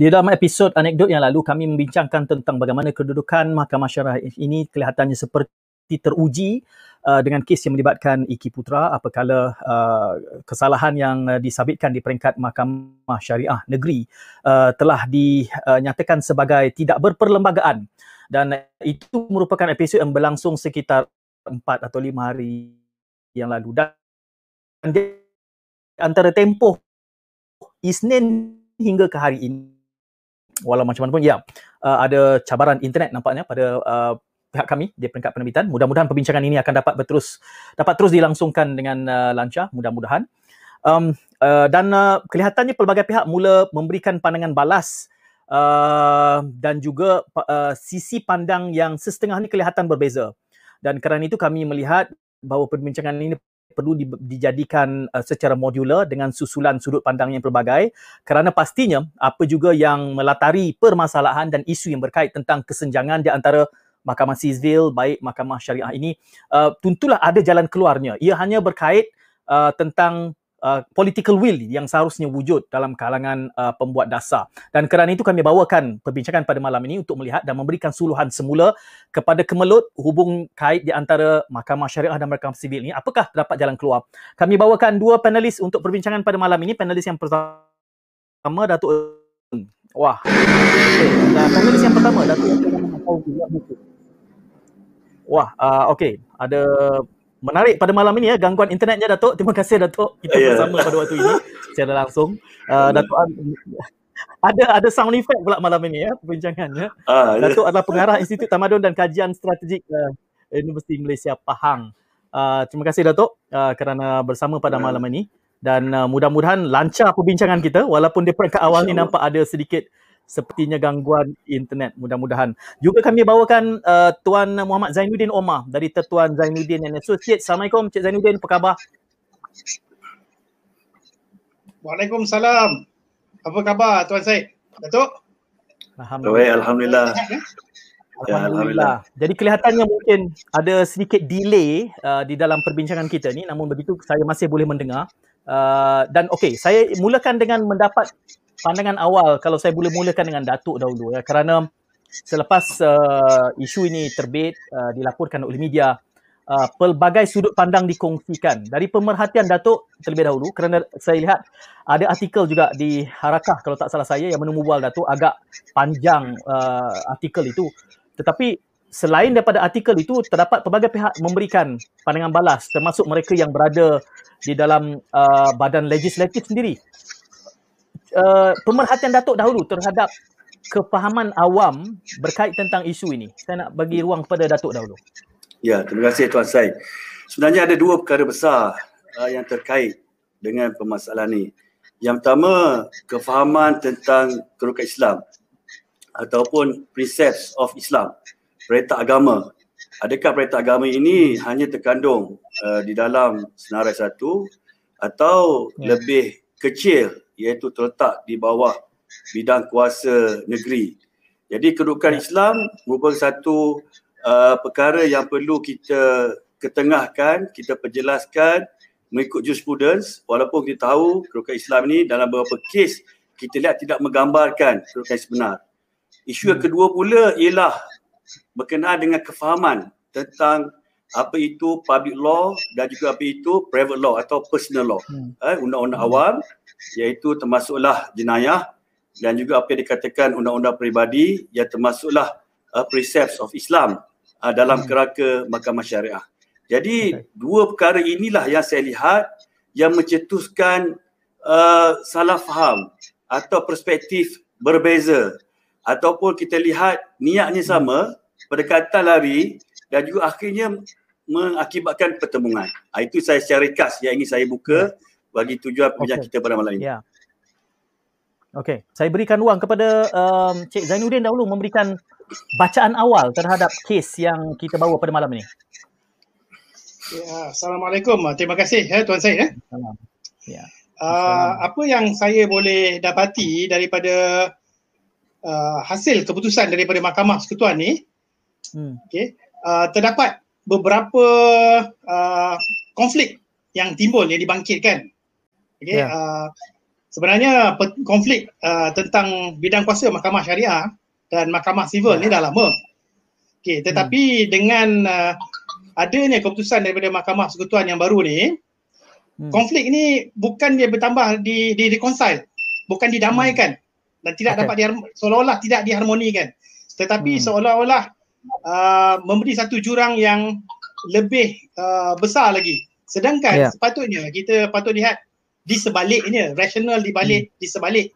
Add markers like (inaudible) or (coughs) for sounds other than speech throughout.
Di dalam episod anekdot yang lalu kami membincangkan tentang bagaimana kedudukan mahkamah syariah ini kelihatannya seperti teruji uh, dengan kes yang melibatkan Iki Putra apabila uh, kesalahan yang uh, disabitkan di peringkat mahkamah syariah negeri uh, telah dinyatakan sebagai tidak berperlembagaan. Dan itu merupakan episod yang berlangsung sekitar 4 atau 5 hari yang lalu. Dan antara tempoh Isnin hingga ke hari ini walau macam mana pun ya uh, ada cabaran internet nampaknya pada uh, pihak kami di peringkat penerbitan. Mudah-mudahan perbincangan ini akan dapat berterus dapat terus dilangsungkan dengan uh, lancar. Mudah-mudahan. Um, uh, dan uh, kelihatannya pelbagai pihak mula memberikan pandangan balas uh, dan juga uh, sisi pandang yang sesetengah ini kelihatan berbeza. Dan kerana itu kami melihat bahawa perbincangan ini perlu di, dijadikan uh, secara modular dengan susulan sudut pandang yang pelbagai. Kerana pastinya apa juga yang melatari permasalahan dan isu yang berkait tentang kesenjangan di antara mahkamah sivil baik mahkamah syariah ini uh, tentulah ada jalan keluarnya. Ia hanya berkait uh, tentang uh, political will yang seharusnya wujud dalam kalangan uh, pembuat dasar. Dan kerana itu kami bawakan perbincangan pada malam ini untuk melihat dan memberikan suluhan semula kepada kemelut hubung kait di antara mahkamah syariah dan mahkamah sivil ini. Apakah terdapat jalan keluar? Kami bawakan dua panelis untuk perbincangan pada malam ini. Panelis yang pertama, Datuk Wah. Okay. Dan panelis yang pertama, Datuk Wah, uh, okey. Ada menarik pada malam ini ya gangguan internetnya Datuk. Terima kasih Datuk kita yeah. bersama pada waktu ini secara langsung. Uh, Datuk (laughs) ada ada sound effect pula malam ini ya perbincangannya. Uh, Datuk adalah pengarah Institut Tamadun dan Kajian Strategik uh, Universiti Malaysia Pahang. Uh, terima kasih Datuk uh, kerana bersama pada malam ini dan uh, mudah-mudahan lancar perbincangan kita walaupun di peringkat awal ni nampak ada sedikit sepertinya gangguan internet mudah-mudahan. Juga kami bawakan uh, Tuan Muhammad Zainuddin Omar dari Tetuan Zainuddin and Associates. Assalamualaikum Cik Zainuddin, apa khabar? Waalaikumsalam. Apa khabar Tuan Syed? Datuk? Alhamdulillah. Alhamdulillah. Ya, Alhamdulillah. Jadi kelihatannya mungkin ada sedikit delay uh, di dalam perbincangan kita ni namun begitu saya masih boleh mendengar. Uh, dan okey, saya mulakan dengan mendapat pandangan awal kalau saya boleh mulakan dengan Datuk dahulu ya kerana selepas uh, isu ini terbit uh, dilaporkan oleh media uh, pelbagai sudut pandang dikongsikan. Dari pemerhatian Datuk terlebih dahulu kerana saya lihat ada artikel juga di Harakah kalau tak salah saya yang menemubual Datuk agak panjang uh, artikel itu. Tetapi selain daripada artikel itu terdapat pelbagai pihak memberikan pandangan balas termasuk mereka yang berada di dalam uh, badan legislatif sendiri uh, pemerhatian Datuk dahulu terhadap kefahaman awam berkait tentang isu ini. Saya nak bagi ruang kepada Datuk dahulu. Ya, terima kasih Tuan Syed. Sebenarnya ada dua perkara besar uh, yang terkait dengan permasalahan ini. Yang pertama, kefahaman tentang kerukat Islam ataupun precepts of Islam, perintah agama. Adakah perintah agama ini hanya terkandung uh, di dalam senarai satu atau ya. lebih kecil iaitu terletak di bawah bidang kuasa negeri. Jadi kedudukan Islam merupakan satu uh, perkara yang perlu kita ketengahkan, kita perjelaskan mengikut jurisprudence walaupun kita tahu kedudukan Islam ini dalam beberapa kes kita lihat tidak menggambarkan kedudukan sebenar. Isu yang kedua pula ialah berkenaan dengan kefahaman tentang apa itu public law dan juga apa itu private law atau personal law. Hmm. Eh, undang-undang awam iaitu termasuklah jenayah dan juga apa yang dikatakan undang-undang peribadi yang termasuklah uh, precepts of Islam uh, dalam hmm. kerangka mahkamah syariah. Jadi okay. dua perkara inilah yang saya lihat yang mencetuskan uh, salah faham atau perspektif berbeza ataupun kita lihat niatnya sama pendekatan lari dan juga akhirnya mengakibatkan pertemuan. Uh, itu saya secara ringkas yang ingin saya buka. Yeah bagi tujuan perbincangan okay. kita pada malam ini. Ya. Okey, saya berikan ruang kepada um, Cik Zainuddin dahulu memberikan bacaan awal terhadap kes yang kita bawa pada malam ini. Ya, Assalamualaikum. Terima kasih ya Tuan Syed ya. Salam. Ya. Uh, apa yang saya boleh dapati daripada uh, hasil keputusan daripada Mahkamah Sekutuan ni, hmm. okay, uh, terdapat beberapa uh, konflik yang timbul yang dibangkitkan Okay. Yeah. Uh, sebenarnya konflik uh, tentang bidang kuasa mahkamah syariah dan mahkamah sivil ni dah lama. Okey, tetapi hmm. dengan uh, adanya keputusan daripada mahkamah persekutuan yang baru ni, hmm. konflik ni bukan dia bertambah di di reconcile, bukan didamaikan hmm. dan tidak okay. dapat diharm- seolah-olah tidak diharmonikan. Tetapi hmm. seolah-olah uh, memberi satu jurang yang lebih uh, besar lagi. Sedangkan yeah. sepatutnya kita patut lihat di sebaliknya, rasional di balik hmm. di sebalik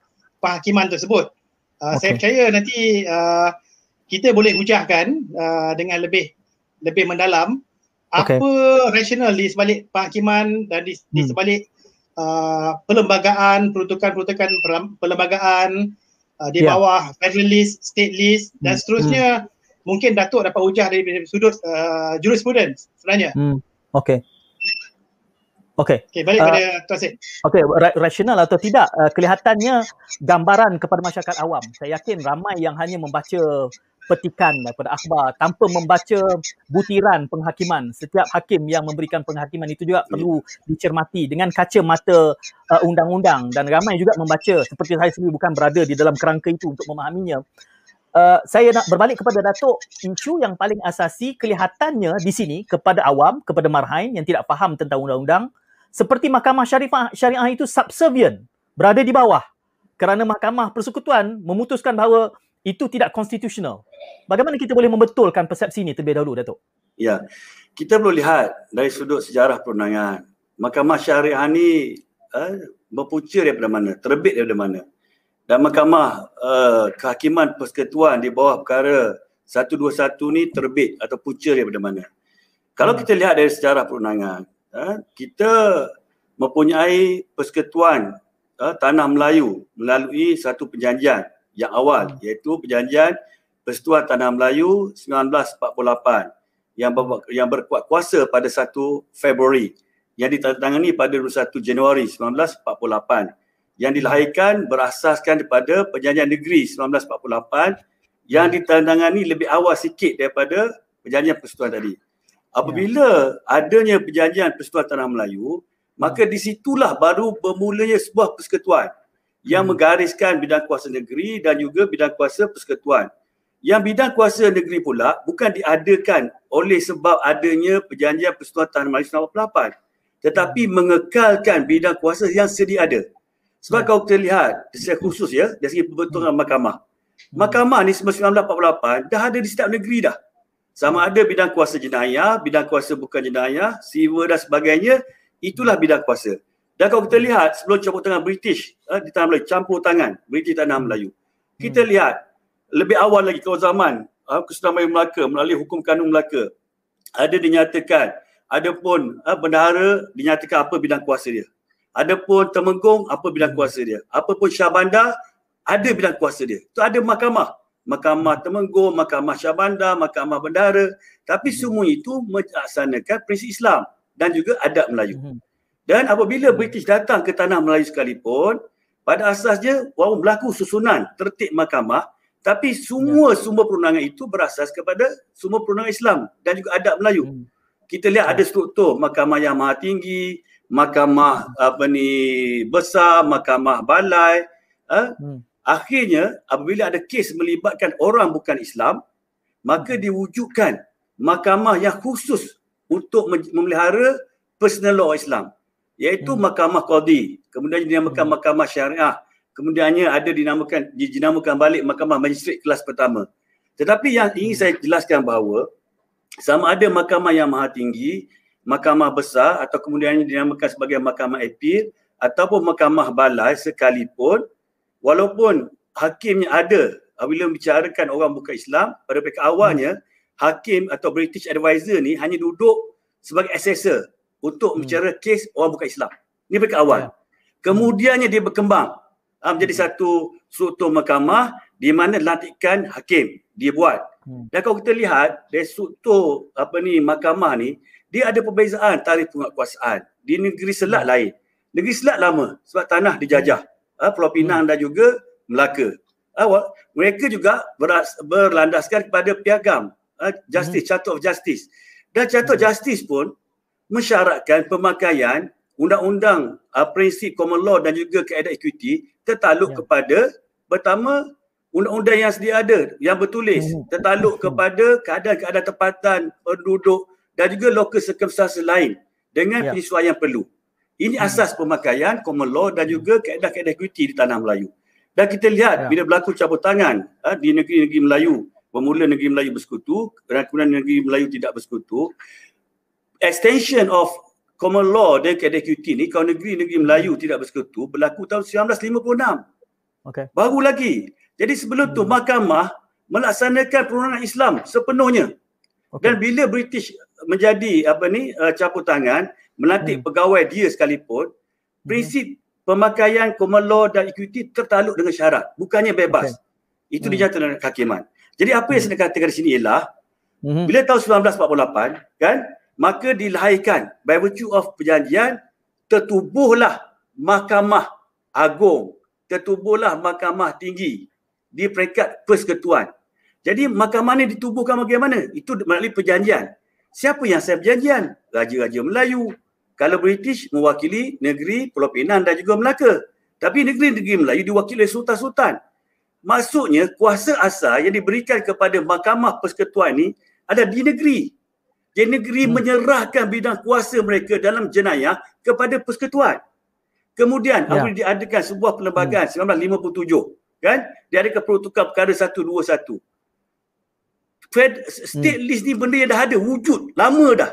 penghakiman tersebut. Uh, okay. Saya percaya nanti uh, kita boleh hujahkan uh, dengan lebih lebih mendalam okay. apa rasional di sebalik penghakiman dan di, hmm. di sebalik uh, perlembagaan, peruntukan-peruntukan perlembagaan uh, di yeah. bawah federal list, state list dan hmm. seterusnya hmm. mungkin Datuk dapat hujah dari sudut uh, jurisprudence sebenarnya. Hmm. Okay. Okey. Okey, balik uh, pada Tuan Sid. Okey, ra- rasional atau tidak, uh, kelihatannya gambaran kepada masyarakat awam. Saya yakin ramai yang hanya membaca petikan daripada akhbar tanpa membaca butiran penghakiman. Setiap hakim yang memberikan penghakiman itu juga perlu dicermati dengan kaca mata uh, undang-undang dan ramai juga membaca seperti saya sendiri bukan berada di dalam kerangka itu untuk memahaminya. Uh, saya nak berbalik kepada Datuk isu yang paling asasi kelihatannya di sini kepada awam, kepada marhain yang tidak faham tentang undang-undang seperti mahkamah syariah, syariah itu subservient, berada di bawah kerana mahkamah persekutuan memutuskan bahawa itu tidak konstitusional. Bagaimana kita boleh membetulkan persepsi ini terlebih dahulu, Datuk? Ya, kita perlu lihat dari sudut sejarah perundangan. Mahkamah syariah ini eh, berpunca daripada mana? Terbit daripada mana? Dan mahkamah eh, kehakiman persekutuan di bawah perkara 121 ni terbit atau punca daripada mana? Kalau hmm. kita lihat dari sejarah perundangan, kita mempunyai persekutuan uh, tanah Melayu melalui satu perjanjian yang awal iaitu perjanjian persekutuan tanah Melayu 1948 yang yang berkuat kuasa pada 1 Februari yang ditandatangani pada 21 Januari 1948 yang dilahirkan berasaskan daripada perjanjian negeri 1948 yang ditandatangani lebih awal sikit daripada perjanjian persekutuan tadi. Apabila adanya perjanjian Persekutuan Tanah Melayu, maka di situlah baru bermulanya sebuah persekutuan yang hmm. menggariskan bidang kuasa negeri dan juga bidang kuasa persekutuan. Yang bidang kuasa negeri pula bukan diadakan oleh sebab adanya perjanjian Persekutuan Tanah Melayu 1948 tetapi hmm. mengekalkan bidang kuasa yang sedia ada. Sebab hmm. kalau kita lihat secara khusus ya dari segi pembentukan hmm. mahkamah. Mahkamah ni 1948 dah ada di setiap negeri dah sama ada bidang kuasa jenayah, bidang kuasa bukan jenayah, civil dan sebagainya, itulah bidang kuasa. Dan kalau kita lihat sebelum campur tangan British eh, di tanah Melayu, campur tangan British tanah Melayu. Kita hmm. lihat lebih awal lagi kalau zaman eh, Kesultanan Melaka melalui hukum kanun Melaka ada dinyatakan ada pun eh, bendahara dinyatakan apa bidang kuasa dia. Ada pun temenggung apa bidang hmm. kuasa dia. Apa pun Syah Bandar ada bidang kuasa dia. Itu ada mahkamah mahkamah temenggung, mahkamah syabanda, mahkamah bendara. Tapi hmm. semua itu melaksanakan prinsip Islam dan juga adat Melayu. Hmm. Dan apabila. British datang ke tanah Melayu sekalipun, pada asasnya walaupun berlaku susunan tertib mahkamah, tapi semua ya. sumber perundangan itu berasas kepada sumber perundangan Islam dan juga adat Melayu. Hmm. Kita lihat ya. ada struktur mahkamah yang maha tinggi, mahkamah apa ni besar, mahkamah balai, eh? hmm akhirnya apabila ada kes melibatkan orang bukan Islam maka diwujudkan mahkamah yang khusus untuk memelihara personal law Islam iaitu hmm. mahkamah qadi kemudian dinamakan hmm. mahkamah syariah kemudiannya ada dinamakan dinamakan balik mahkamah magistrate kelas pertama tetapi yang ingin hmm. saya jelaskan bahawa sama ada mahkamah yang maha tinggi mahkamah besar atau kemudiannya dinamakan sebagai mahkamah appeal ataupun mahkamah balai sekalipun walaupun hakimnya ada apabila membicarakan orang bukan Islam pada pihak awalnya hmm. hakim atau British advisor ni hanya duduk sebagai assessor untuk hmm. bicara kes orang bukan Islam. Ini pihak awal. Ya. Kemudiannya dia berkembang uh, menjadi hmm. satu struktur mahkamah di mana lantikan hakim dia buat. Hmm. Dan kalau kita lihat dari struktur apa ni mahkamah ni dia ada perbezaan tarikh penguatkuasaan. Di negeri Selat hmm. lain. Negeri Selat lama sebab tanah dijajah. Hmm uh, Pulau Pinang hmm. dan juga Melaka. Uh, mereka juga beras, berlandaskan kepada piagam uh, Justice, hmm. Charter of Justice. Dan Charter of hmm. Justice pun mensyaratkan pemakaian undang-undang uh, prinsip common law dan juga kaedah equity tertaluk ya. kepada pertama undang-undang yang sedia ada yang bertulis hmm. tertaluk kepada keadaan-keadaan tempatan penduduk dan juga lokal circumstances lain dengan ya. penyesuaian yang perlu. Ini hmm. asas pemakaian common law dan juga kaedah-kaedah equity di tanah Melayu. Dan kita lihat ya. bila berlaku cabut tangan uh, di negeri-negeri Melayu, bermula negeri Melayu bersekutu, kemudian negeri Melayu tidak bersekutu, extension of common law dan kaedah equity ni kalau negeri-negeri Melayu tidak bersekutu berlaku tahun 1956. Okay. Baru lagi. Jadi sebelum hmm. tu mahkamah melaksanakan perundangan Islam sepenuhnya. Okay. Dan bila British menjadi apa ni uh, caput tangan melantik hmm. pegawai dia sekalipun hmm. prinsip pemakaian common law dan equity tertaluk dengan syarat bukannya bebas. Okay. Itu hmm. dinyatakan oleh kehakiman. Jadi apa yang hmm. saya katakan di sini ialah hmm. bila tahun 1948 kan maka dilahirkan by virtue of perjanjian tertubuhlah mahkamah agung tertubuhlah mahkamah tinggi di peringkat persekutuan jadi mahkamah ni ditubuhkan bagaimana itu melalui perjanjian siapa yang saya perjanjian raja-raja Melayu kalau British mewakili negeri Pulau Pinang dan juga Melaka tapi negeri-negeri Melayu diwakili oleh sultan-sultan maksudnya kuasa asal yang diberikan kepada mahkamah persekutuan ni ada di negeri jadi negeri hmm. menyerahkan bidang kuasa mereka dalam jenayah kepada persekutuan. Kemudian ya. apabila diadakan sebuah perlembagaan hmm. 1957 kan diadakan peruntukan perkara 121. Fed state hmm. list ni benda yang dah ada wujud lama dah.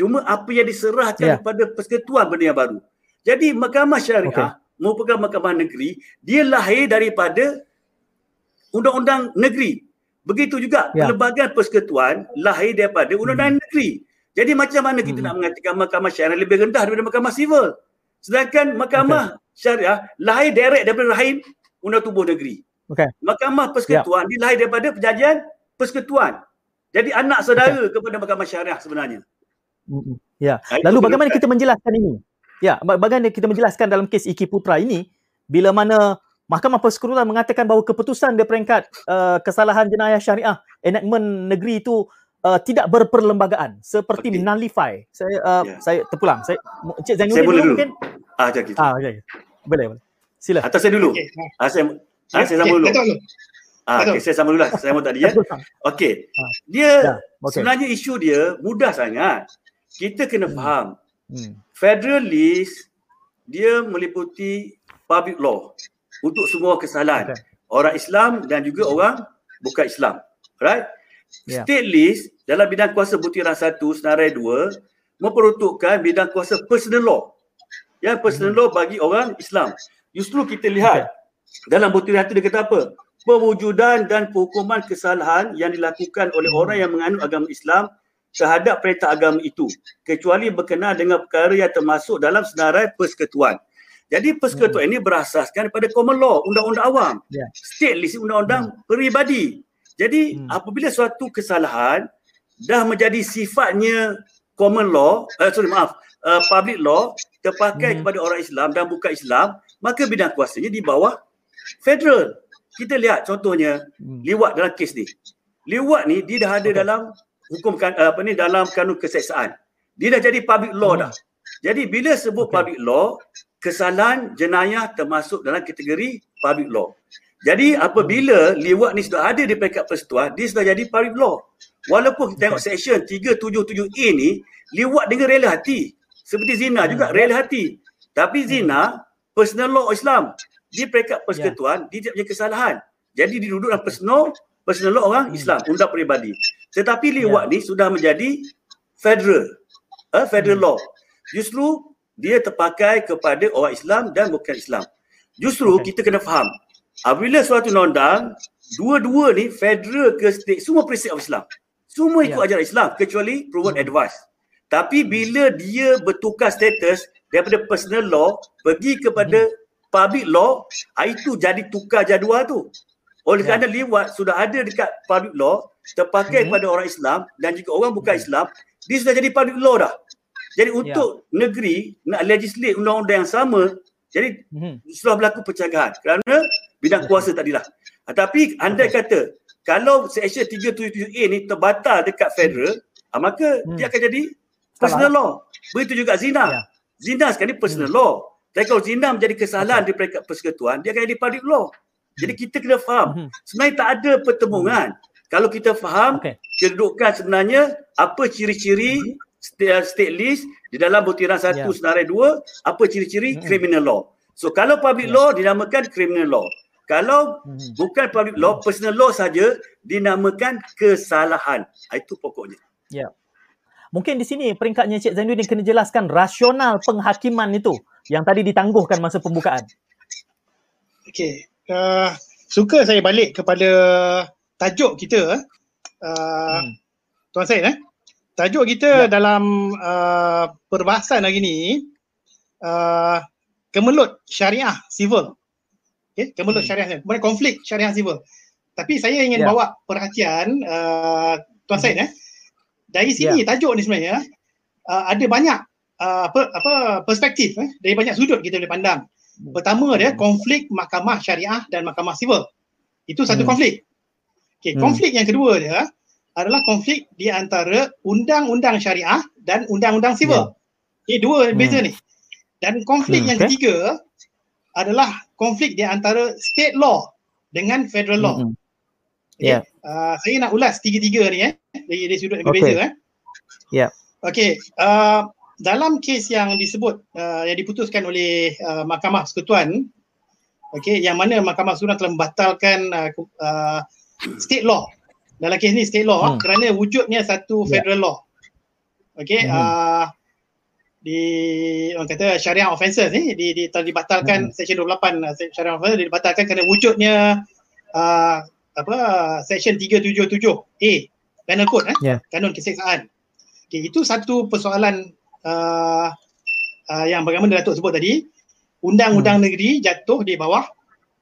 Cuma apa yang diserahkan ya. kepada persekutuan benda yang baru. Jadi mahkamah syariah okay. merupakan mahkamah negeri dia lahir daripada undang-undang negeri Begitu juga ya. pelbagai persekutuan lahir daripada undang-undang hmm. negeri. Jadi macam mana kita hmm. nak mengatakan mahkamah syariah lebih rendah daripada mahkamah sivil? Sedangkan mahkamah okay. syariah lahir direct daripada rahim undang tubuh negeri. Okay. Mahkamah persekutuan ya. dilahir daripada perjanjian persekutuan. Jadi anak saudara okay. kepada mahkamah syariah sebenarnya. Ya. Lalu bagaimana kita menjelaskan ini? Ya, bagaimana kita menjelaskan dalam kes Iki Putra ini bila mana Mahkamah Persekutuan mengatakan bahawa keputusan di peringkat uh, kesalahan jenayah syariah enactment negeri itu uh, tidak berperlembagaan seperti okay. nullify. Saya uh, yeah. saya terpulang. Saya Encik Zainuddin saya boleh dulu. Mungkin ah jadi. Ah okay. Boleh boleh. Sila. Atas saya dulu. Okay. Ah saya ah, saya sambung dulu. Ah okay, saya sambung dulu lah. Saya mau tadi ya. Okey. Ah. Dia yeah. okay. sebenarnya isu dia mudah sangat. Kita kena hmm. faham. Hmm. Federalist dia meliputi public law untuk semua kesalahan okay. orang Islam dan juga orang bukan Islam right yeah. state list dalam bidang kuasa butiran satu senarai dua memperuntukkan bidang kuasa personal law yang personal hmm. law bagi orang Islam justru kita lihat okay. dalam butiran itu dia kata apa pewujudan dan penghukuman kesalahan yang dilakukan oleh hmm. orang yang menganut agama Islam terhadap perintah agama itu kecuali berkenaan dengan perkara yang termasuk dalam senarai persekutuan jadi persekutuan hmm. ini berasaskan pada common law, undang-undang awam. Yeah. State list undang-undang hmm. peribadi. Jadi hmm. apabila suatu kesalahan dah menjadi sifatnya common law, uh, sorry maaf, uh, public law terpakai hmm. kepada orang Islam dan bukan Islam, maka bidang kuasanya di bawah federal. Kita lihat contohnya hmm. liwat dalam kes ni. Liwat ni dia dah ada okay. dalam hukum kan, uh, apa ni dalam kanun keseksaan. Dia dah jadi public law hmm. dah. Jadi bila sebut okay. public law, kesalahan jenayah termasuk dalam kategori public law. Jadi apabila liwat ni sudah ada di peringkat persekutuan, dia sudah jadi public law. Walaupun kita tengok section 377A ni, liwat dengan rela hati. Seperti zina juga hmm. rela hati. Tapi zina, personal law Islam. Di peringkat persekutuan, yeah. dia tidak punya kesalahan. Jadi dia duduk dalam personal, personal law orang hmm. Islam, undang peribadi. Tetapi liwat yeah. ni sudah menjadi federal. Uh, federal hmm. law. Justru dia terpakai kepada orang Islam dan bukan Islam. Justru okay. kita kena faham, apabila suatu undang-undang, dua-dua ni federal ke state, semua prinsip Islam. Semua ikut yeah. ajaran Islam kecuali proven hmm. advice. Tapi bila dia bertukar status daripada personal law pergi kepada hmm. public law, ah, itu jadi tukar jadual tu. Oleh kerana liwat sudah ada dekat public law, terpakai hmm. kepada orang Islam dan juga orang bukan hmm. Islam, dia sudah jadi public law dah. Jadi ya. untuk yeah. negeri nak legislate undang-undang yang sama, jadi mm-hmm. sudah berlaku pencegahan kerana bidang kuasa tadilah. Tetapi anda okay. kata kalau section 377A ni terbatal dekat federal, mm. maka mm. dia akan jadi personal law. Begitu juga zina. Yeah. Zina sekarang ni personal hmm. law. Tapi kalau zina menjadi kesalahan okay. di peringkat persekutuan, dia akan jadi public law. Jadi kita kena faham. Hmm. Sebenarnya tak ada pertemuan. Hmm. Kalau kita faham okay. kedudukan sebenarnya apa ciri-ciri hmm. state list di dalam butiran satu yeah. senarai dua, apa ciri-ciri hmm. criminal law. So kalau public yeah. law dinamakan criminal law. Kalau hmm. bukan public law, personal law saja dinamakan kesalahan. Itu pokoknya. Ya. Yeah. Mungkin di sini peringkatnya Cik Zainuddin kena jelaskan rasional penghakiman itu yang tadi ditangguhkan masa pembukaan. Okey. Uh, suka saya balik kepada tajuk kita. Uh, hmm. Tuan Syed eh. Tajuk kita ya. dalam uh, perbahasan hari ini uh, kemelut syariah civil okay, kemelut hmm. syariah kemudian konflik syariah civil tapi saya ingin yeah. bawa perhatian uh, tuan hmm. Said eh dari sini yeah. tajuk ni sebenarnya uh, ada banyak uh, apa, apa perspektif eh dari banyak sudut kita boleh pandang. Pertama dia hmm. konflik mahkamah syariah dan mahkamah civil itu satu hmm. konflik okey hmm. konflik yang kedua dia adalah konflik di antara undang-undang syariah dan undang-undang civil yeah. okey dua hmm. beza ni dan konflik hmm. yang ketiga adalah konflik di antara state law dengan federal law. Mm-hmm. Yeah. Uh, saya nak ulas tiga-tiga ni eh dari, dari sudut yang okay. berbeza eh. Yeah. Okay. Uh, dalam kes yang disebut uh, yang diputuskan oleh uh, Mahkamah Persekutuan okay, yang mana Mahkamah Persekutuan telah membatalkan uh, uh, state law. Dalam kes ni state law mm. kerana wujudnya satu federal yeah. law. Okay. Mm. Uh, di orang kata syariah offences ni di, di telah dibatalkan hmm. section 28 uh, syariah offences dibatalkan kerana wujudnya uh, apa section 377A penal code eh yeah. kanun keseksaan. Okay, itu satu persoalan uh, uh, yang bagaimana Datuk sebut tadi undang-undang hmm. negeri jatuh di bawah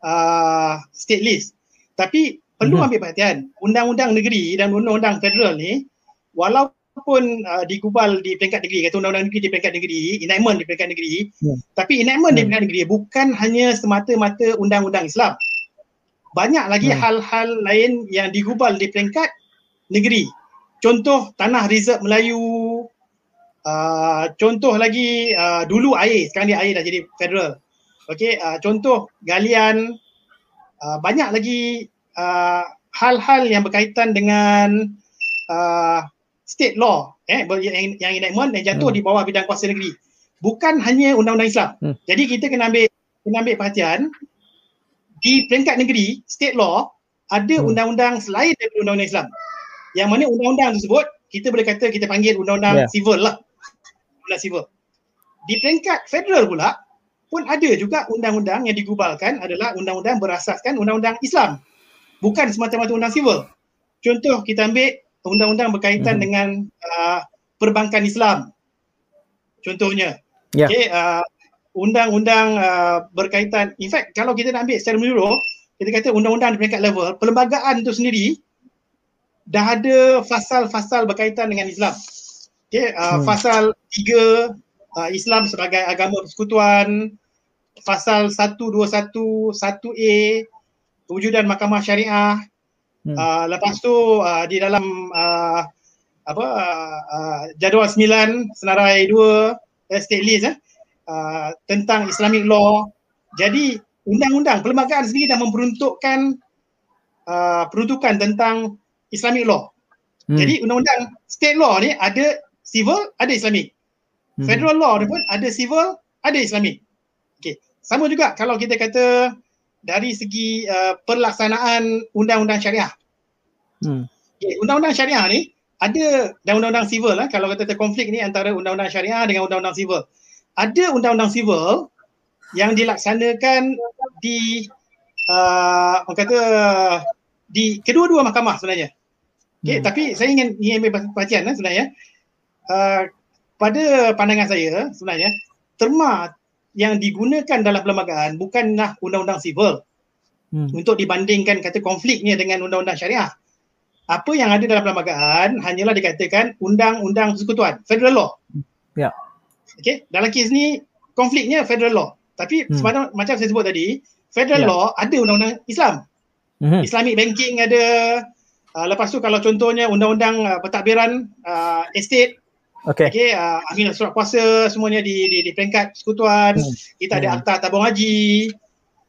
uh, state list. Tapi perlu hmm. ambil perhatian undang-undang negeri dan undang-undang federal ni walau pun uh, digubal di peringkat negeri kata undang-undang negeri di peringkat negeri enactment di peringkat negeri hmm. tapi enactment hmm. di peringkat negeri bukan hanya semata-mata undang-undang Islam banyak lagi hmm. hal-hal lain yang digubal di peringkat negeri contoh tanah reserve Melayu uh, contoh lagi uh, dulu air sekarang ni air dah jadi federal okey uh, contoh galian uh, banyak lagi uh, hal-hal yang berkaitan dengan uh, state law eh yang yang enactment yang jatuh hmm. di bawah bidang kuasa negeri bukan hanya undang-undang Islam. Hmm. Jadi kita kena ambil kena ambil perhatian di peringkat negeri state law ada hmm. undang-undang selain daripada undang-undang Islam. Yang mana undang-undang tersebut kita boleh kata kita panggil undang-undang yeah. civil lah. Civil. Di peringkat federal pula pun ada juga undang-undang yang digubalkan adalah undang-undang berasaskan undang-undang Islam. Bukan semata-mata undang civil. Contoh kita ambil undang-undang berkaitan hmm. dengan uh, perbankan Islam. Contohnya. Yeah. Okay, uh, undang-undang uh, berkaitan, in fact kalau kita nak ambil secara menyeluruh, kita kata undang-undang di peringkat level, perlembagaan itu sendiri dah ada fasal-fasal berkaitan dengan Islam. Okay, uh, hmm. fasal 3 uh, Islam sebagai agama persekutuan, fasal 121, 1A, kewujudan mahkamah syariah, Hmm. Uh, lepas tu uh, di dalam uh, apa uh, jadual sembilan senarai dua uh, state list eh, uh, tentang Islamic law. Jadi undang-undang perlembagaan sendiri dah memperuntukkan uh, peruntukan tentang Islamic law. Hmm. Jadi undang-undang state law ni ada civil, ada Islamic. Hmm. Federal law ni pun ada civil, ada Islamic. Okay. Sama juga kalau kita kata dari segi uh, pelaksanaan undang-undang syariah. Hmm. Okay, undang-undang syariah ni ada dan undang-undang civil lah kalau kata konflik ni antara undang-undang syariah dengan undang-undang civil. Ada undang-undang civil yang dilaksanakan di uh, orang kata di kedua-dua mahkamah sebenarnya. Okay, hmm. tapi saya ingin ingin ambil perhatian lah sebenarnya. Uh, pada pandangan saya sebenarnya terma yang digunakan dalam perlembagaan bukanlah undang-undang sivil hmm. untuk dibandingkan kata konfliknya dengan undang-undang syariah. Apa yang ada dalam perlembagaan hanyalah dikatakan undang-undang persekutuan, federal law. Ya. Yeah. Okey, dalam kes ni konfliknya federal law. Tapi hmm. sebenarnya macam saya sebut tadi, federal yeah. law ada undang-undang Islam. Mm-hmm. Islamic banking ada. Uh, lepas tu kalau contohnya undang-undang uh, pentadbiran uh, estate Okay. Okay, uh, ambil surat kuasa semuanya di di, di peringkat sekutuan. Hmm. Kita ada hmm. akta tabung haji.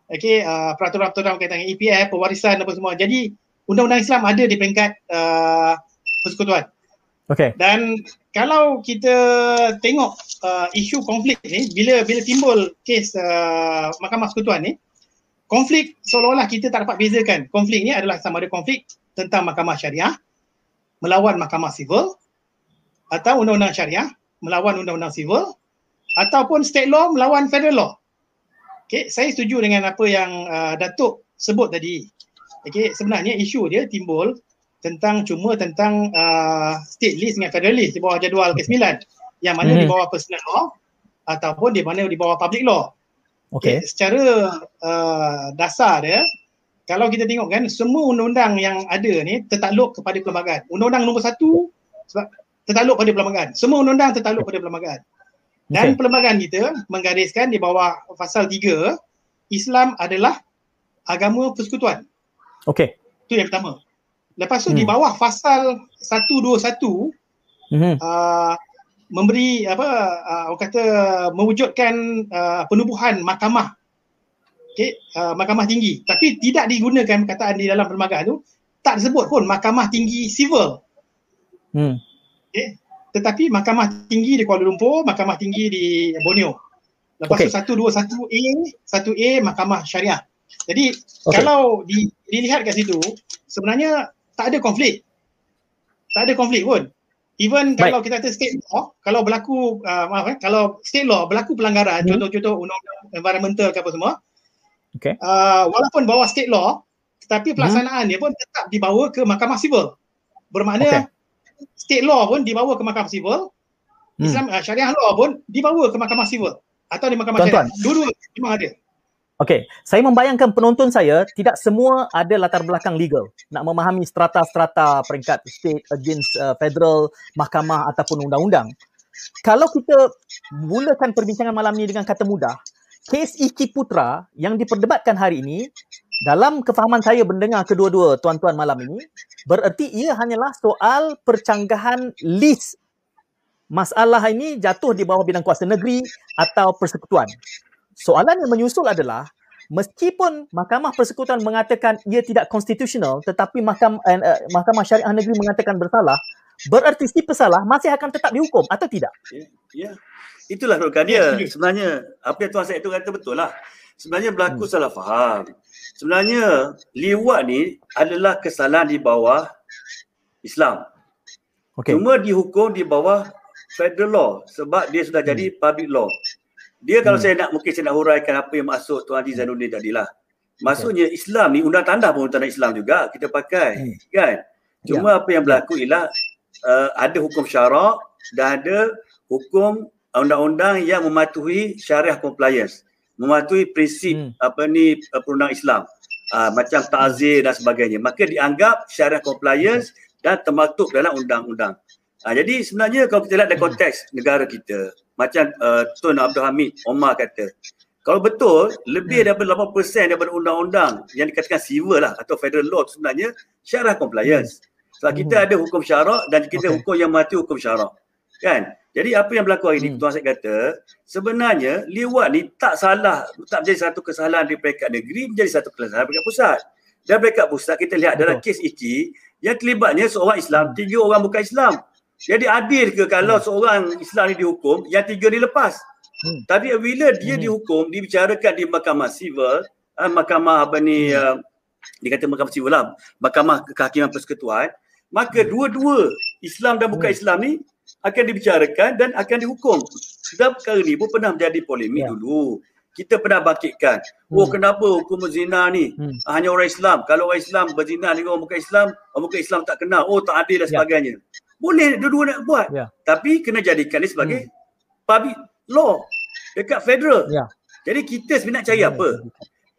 Okay, uh, peraturan-peraturan berkaitan dengan EPF, pewarisan apa semua. Jadi undang-undang Islam ada di peringkat uh, persekutuan. Okay. Dan kalau kita tengok uh, isu konflik ni, bila bila timbul kes uh, Mahkamah Sekutuan ni, konflik seolah-olah kita tak dapat bezakan. Konflik ni adalah sama ada konflik tentang Mahkamah Syariah melawan Mahkamah Sivil atau undang-undang syariah melawan undang-undang sivil ataupun state law melawan federal law. Okay, saya setuju dengan apa yang uh, Datuk sebut tadi. Okay, sebenarnya isu dia timbul tentang cuma tentang uh, state list dengan federal list di bawah jadual ke-9 yang mana hmm. di bawah personal law ataupun di mana di bawah public law. Okay. okay secara uh, dasar dia kalau kita tengok kan semua undang-undang yang ada ni tertakluk kepada perlembagaan. Undang-undang nombor satu sebab tertakluk pada perlembagaan. Semua undang-undang tertakluk pada perlembagaan. Dan okay. perlembagaan kita menggariskan di bawah pasal 3, Islam adalah agama persekutuan. Okey. Itu yang pertama. Lepas tu hmm. di bawah pasal 121 hmm. uh, memberi apa uh, orang kata mewujudkan uh, penubuhan mahkamah okey uh, mahkamah tinggi tapi tidak digunakan perkataan di dalam perlembagaan tu tak disebut pun mahkamah tinggi civil hmm. Okay. Tetapi mahkamah tinggi di Kuala Lumpur, mahkamah tinggi di Borneo. Lepas okay. tu satu dua satu A, satu A mahkamah syariah. Jadi okay. kalau di, dilihat kat situ, sebenarnya tak ada konflik. Tak ada konflik pun. Even Baik. kalau kita kata state law, kalau berlaku, uh, maaf eh, kalau state law berlaku pelanggaran, hmm. contoh-contoh undang-undang environmental ke apa semua, okay. uh, walaupun bawah state law, tetapi pelaksanaan hmm. dia pun tetap dibawa ke mahkamah sivil. Bermakna okay state law pun dibawa ke mahkamah sivil, hmm. Islam uh, syariah law pun dibawa ke mahkamah sivil atau di mahkamah Tuan-tuan. syariah. Dua-dua memang ada. Okey, saya membayangkan penonton saya tidak semua ada latar belakang legal nak memahami strata-strata peringkat state against uh, federal, mahkamah ataupun undang-undang. Kalau kita mulakan perbincangan malam ni dengan kata mudah, kes Iki Putra yang diperdebatkan hari ini dalam kefahaman saya mendengar kedua-dua tuan-tuan malam ini, bererti ia hanyalah soal percanggahan list masalah ini jatuh di bawah bidang kuasa negeri atau persekutuan. Soalan yang menyusul adalah meskipun Mahkamah Persekutuan mengatakan ia tidak konstitusional tetapi Mahkamah, eh, eh, Mahkamah Syariah Negeri mengatakan bersalah, bererti si pesalah masih akan tetap dihukum atau tidak? Ya, ya. itulah rukan dia. Ya, sebenarnya apa yang Tuan Syed itu kata betul lah. Sebenarnya berlaku hmm. salah faham sebenarnya liwat ni adalah kesalahan di bawah Islam. Okay. Cuma dihukum di bawah federal law sebab dia sudah hmm. jadi public law. Dia kalau hmm. saya nak mungkin saya nak huraikan apa yang maksud Tuan Haji Zainuddin tadi lah. Maksudnya okay. Islam ni undang tanda pun undang Islam juga kita pakai hmm. kan. Cuma ya. apa yang berlaku ialah uh, ada hukum syarak dan ada hukum undang-undang yang mematuhi syariah compliance mematuhi prinsip hmm. apa ni uh, perundang Islam uh, macam ta'zir dan sebagainya maka dianggap syariah compliance dan termaktub dalam undang-undang uh, jadi sebenarnya kalau kita lihat dari hmm. konteks negara kita macam uh, Tun Abdul Hamid Omar kata kalau betul lebih hmm. daripada 80% daripada undang-undang yang dikatakan civil lah atau federal law sebenarnya syariah compliance sebab kita hmm. ada hukum syarak dan kita okay. hukum yang mati hukum syarak kan jadi apa yang berlaku hari ini, hmm. Tuan saya kata, sebenarnya liwat ni tak salah, tak menjadi satu kesalahan di peringkat negeri, menjadi satu kesalahan peringkat pusat. Dan peringkat pusat kita lihat Betul. dalam kes Iki, yang terlibatnya seorang Islam, tiga orang bukan Islam. Jadi adil ke kalau hmm. seorang Islam ni dihukum, yang tiga ni lepas? Hmm. Tapi bila dia hmm. dihukum, dibicarakan di mahkamah sivil, eh, mahkamah apa ni, hmm. uh, dikata mahkamah sivil lah, mahkamah kehakiman persekutuan, maka hmm. dua-dua Islam dan bukan hmm. Islam ni akan dibicarakan dan akan dihukum. Sebab perkara ni pun pernah menjadi polemik ya. dulu. Kita pernah bangkitkan, oh hmm. kenapa hukum zina ni hmm. hanya orang Islam. Kalau orang Islam berzina dengan orang bukan Islam, orang bukan Islam tak kenal. Oh tak adil dan ya. sebagainya. Boleh dua-dua nak buat. Ya. Tapi kena jadikan ni sebagai hmm. public law dekat federal. Ya. Jadi kita sebenarnya nak cari ya. apa?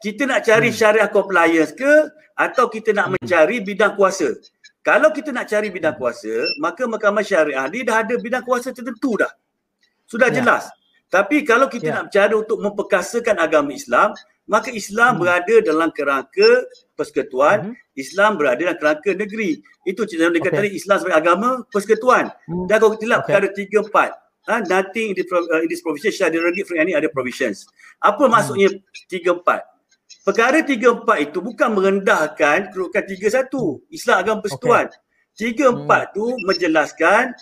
Kita nak cari hmm. syariah compliance ke atau kita nak hmm. mencari bidang kuasa? Kalau kita nak cari bidang kuasa, maka mahkamah syariah ni dah ada bidang kuasa tertentu dah. Sudah ya. jelas. Tapi kalau kita ya. nak cari untuk memperkasakan agama Islam, maka Islam hmm. berada dalam kerangka persekutuan, hmm. Islam berada dalam kerangka negeri. Itu cerita okay. kata Islam sebagai agama persekutuan. Hmm. Dan kalau kita lihat okay. perkara 3 4, ha, nothing in, the, uh, in this provision shall derogate from any other provisions. Apa hmm. maksudnya 3 4? Perkara 3 4 itu bukan merendahkan kedudukan 3 1. Islam agama persekutuan. Okay. 3 4 hmm. tu menjelaskan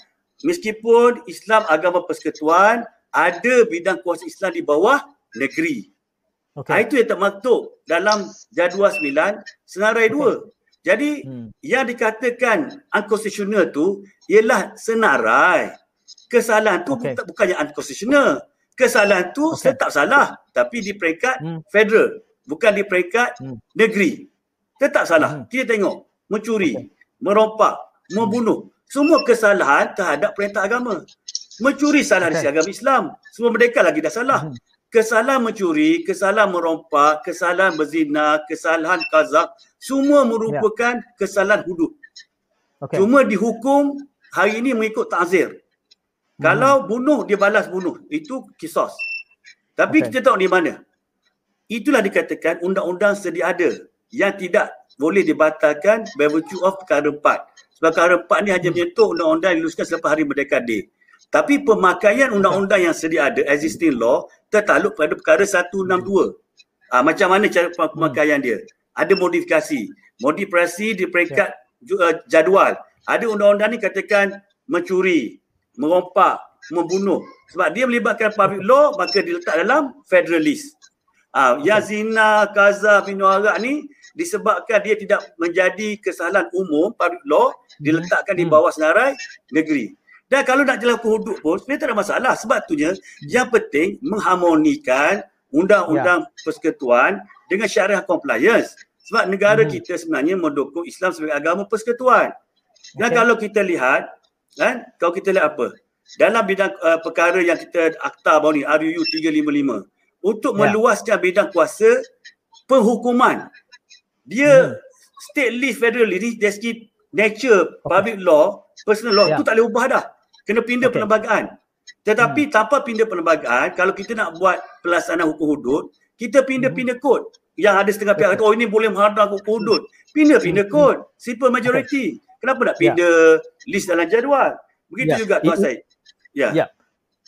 meskipun Islam agama persekutuan ada bidang kuasa Islam di bawah negeri. Okay. Itu yang tak maktub dalam jadual 9 senarai 2. Okay. Jadi hmm. yang dikatakan unconstitutional tu ialah senarai. Kesalahan tu okay. bukannya unconstitutional. Kesalahan tu okay. tetap salah tapi di peringkat hmm. federal bukan di peringkat hmm. negeri. Tetap salah. Hmm. Kita tengok mencuri, okay. merompak, membunuh. Semua kesalahan terhadap perintah agama. Mencuri salah okay. di agama Islam. Semua merdeka lagi dah salah. Hmm. Kesalahan mencuri, kesalahan merompak, kesalahan berzina, kesalahan kazak, semua merupakan yeah. kesalahan hudud. Okay. Cuma dihukum hari ini mengikut ta'zir. Hmm. Kalau bunuh, dia balas bunuh. Itu kisos. Tapi okay. kita tahu di mana. Itulah dikatakan undang-undang sedia ada yang tidak boleh dibatalkan by virtue of perkara empat. Sebab perkara empat ni hanya menyentuh undang-undang yang diluluskan selepas hari Merdeka Day. Tapi pemakaian undang-undang yang sedia ada, existing law, tertakluk pada perkara 162. Ah, macam mana cara pemakaian dia? Ada modifikasi. Modifikasi di peringkat uh, jadual. Ada undang-undang ni katakan mencuri, merompak, membunuh. Sebab dia melibatkan public law, maka diletak dalam federalist. Okay. yang zina, kaza, minum arak ni disebabkan dia tidak menjadi kesalahan umum public law diletakkan di hmm. bawah senarai negeri. Dan kalau nak jelas hudud pun sebenarnya tak ada masalah. Sebab itunya yang penting mengharmonikan undang-undang ya. persekutuan dengan syariah compliance. Sebab negara hmm. kita sebenarnya mendukung Islam sebagai agama persekutuan. Dan okay. kalau kita lihat, kan, kalau kita lihat apa? Dalam bidang uh, perkara yang kita akta baru ni, RUU 355, untuk ya. meluaskan bidang kuasa penghukuman. Dia hmm. state list federal list, dari nature, okay. public law, personal law, ya. tu tak boleh ubah dah kena pindah okay. perlembagaan. Tetapi hmm. tanpa pindah perlembagaan, kalau kita nak buat pelaksanaan hukum hudud, kita pindah-pindah hmm. kod. Yang ada setengah pihak kata, oh ini boleh menghadap hukum hudud. Pindah-pindah hmm. kod. Simple majority. Kenapa nak ya. pindah yeah. list dalam jadual? Begitu yeah. juga Tuan Syed. Ya. Yeah.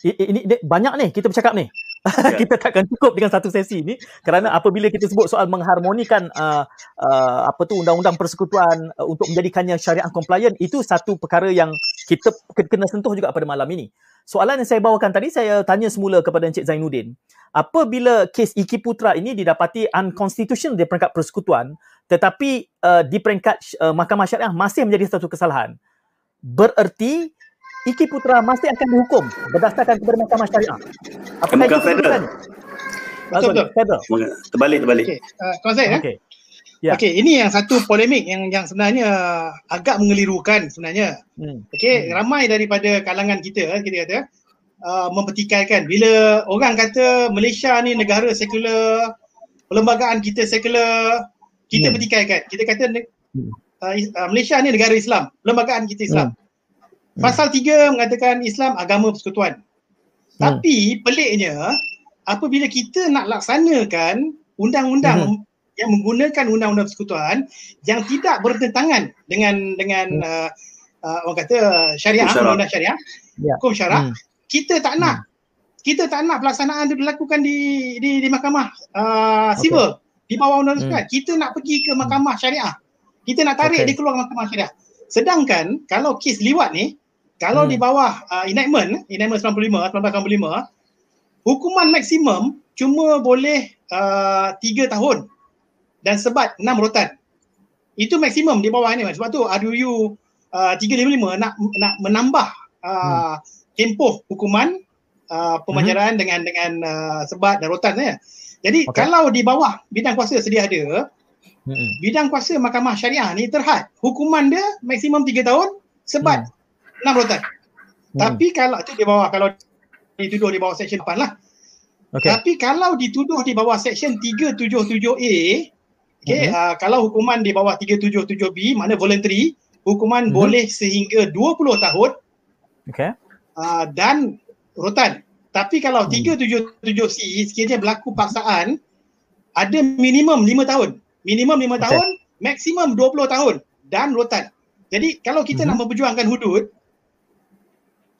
Ini, ini banyak ni kita bercakap ni. (laughs) Kita takkan cukup dengan satu sesi ini kerana apabila kita sebut soal mengharmonikan uh, uh, apa tu undang-undang persekutuan uh, untuk menjadikannya syariah compliant itu satu perkara yang kita kena sentuh juga pada malam ini. Soalan yang saya bawakan tadi saya tanya semula kepada Encik Zainuddin. Apabila kes Iki Putra ini didapati unconstitutional di peringkat persekutuan tetapi uh, di peringkat uh, mahkamah syariah masih menjadi satu kesalahan. Bererti Iki Putra masih akan dihukum berdasarkan kepada mahkamah syariah. Apa Bukan federal. Betul, betul. Federal. Terbalik, terbalik. Okay. Uh, Tuan Zaid, okay. Ya. Okey, ini yang satu polemik yang yang sebenarnya agak mengelirukan sebenarnya. Hmm. Okey, hmm. ramai daripada kalangan kita kita kata uh, mempertikaikan bila orang kata Malaysia ni negara sekular, perlembagaan kita sekular, kita hmm. pertikaikan. Kita kata hmm. uh, uh, Malaysia ni negara Islam, perlembagaan kita Islam. Hmm. Hmm. Pasal tiga mengatakan Islam agama persekutuan. Hmm. Tapi peliknya apabila kita nak laksanakan undang-undang hmm. yang menggunakan undang-undang persekutuan yang tidak bertentangan dengan dengan hmm. uh, uh, orang kata syariah undang-undang syariah ya. hukum syarak hmm. kita tak nak hmm. kita tak nak pelaksanaan itu dilakukan di di di mahkamah uh, civil okay. di bawah undang-undang hmm. kita nak pergi ke mahkamah syariah kita nak tarik okay. dia keluar mahkamah syariah sedangkan kalau kes liwat ni kalau hmm. di bawah uh, enactment, enactment 95, 1995, hukuman maksimum cuma boleh uh, 3 tahun dan sebat 6 rotan. Itu maksimum di bawah ni. Sebab tu RUU uh, 355 nak nak menambah uh, hmm. tempoh hukuman uh, pemanjaran hmm. dengan dengan uh, sebat dan rotan ya. Jadi okay. kalau di bawah bidang kuasa sedia ada, hmm. bidang kuasa mahkamah syariah ni terhad. Hukuman dia maksimum 3 tahun, sebat hmm enam rotan. Hmm. Tapi kalau tu di bawah kalau dituduh di bawah section 8 lah. Okay. Tapi kalau dituduh di bawah section 377A, okay, hmm. uh, kalau hukuman di bawah 377B, mana voluntary, hukuman hmm. boleh sehingga 20 tahun okay. uh, dan rotan. Tapi kalau hmm. 377C, sekiranya berlaku paksaan, ada minimum 5 tahun. Minimum 5 okay. tahun, maksimum 20 tahun dan rotan. Jadi kalau kita mm-hmm. nak memperjuangkan hudud,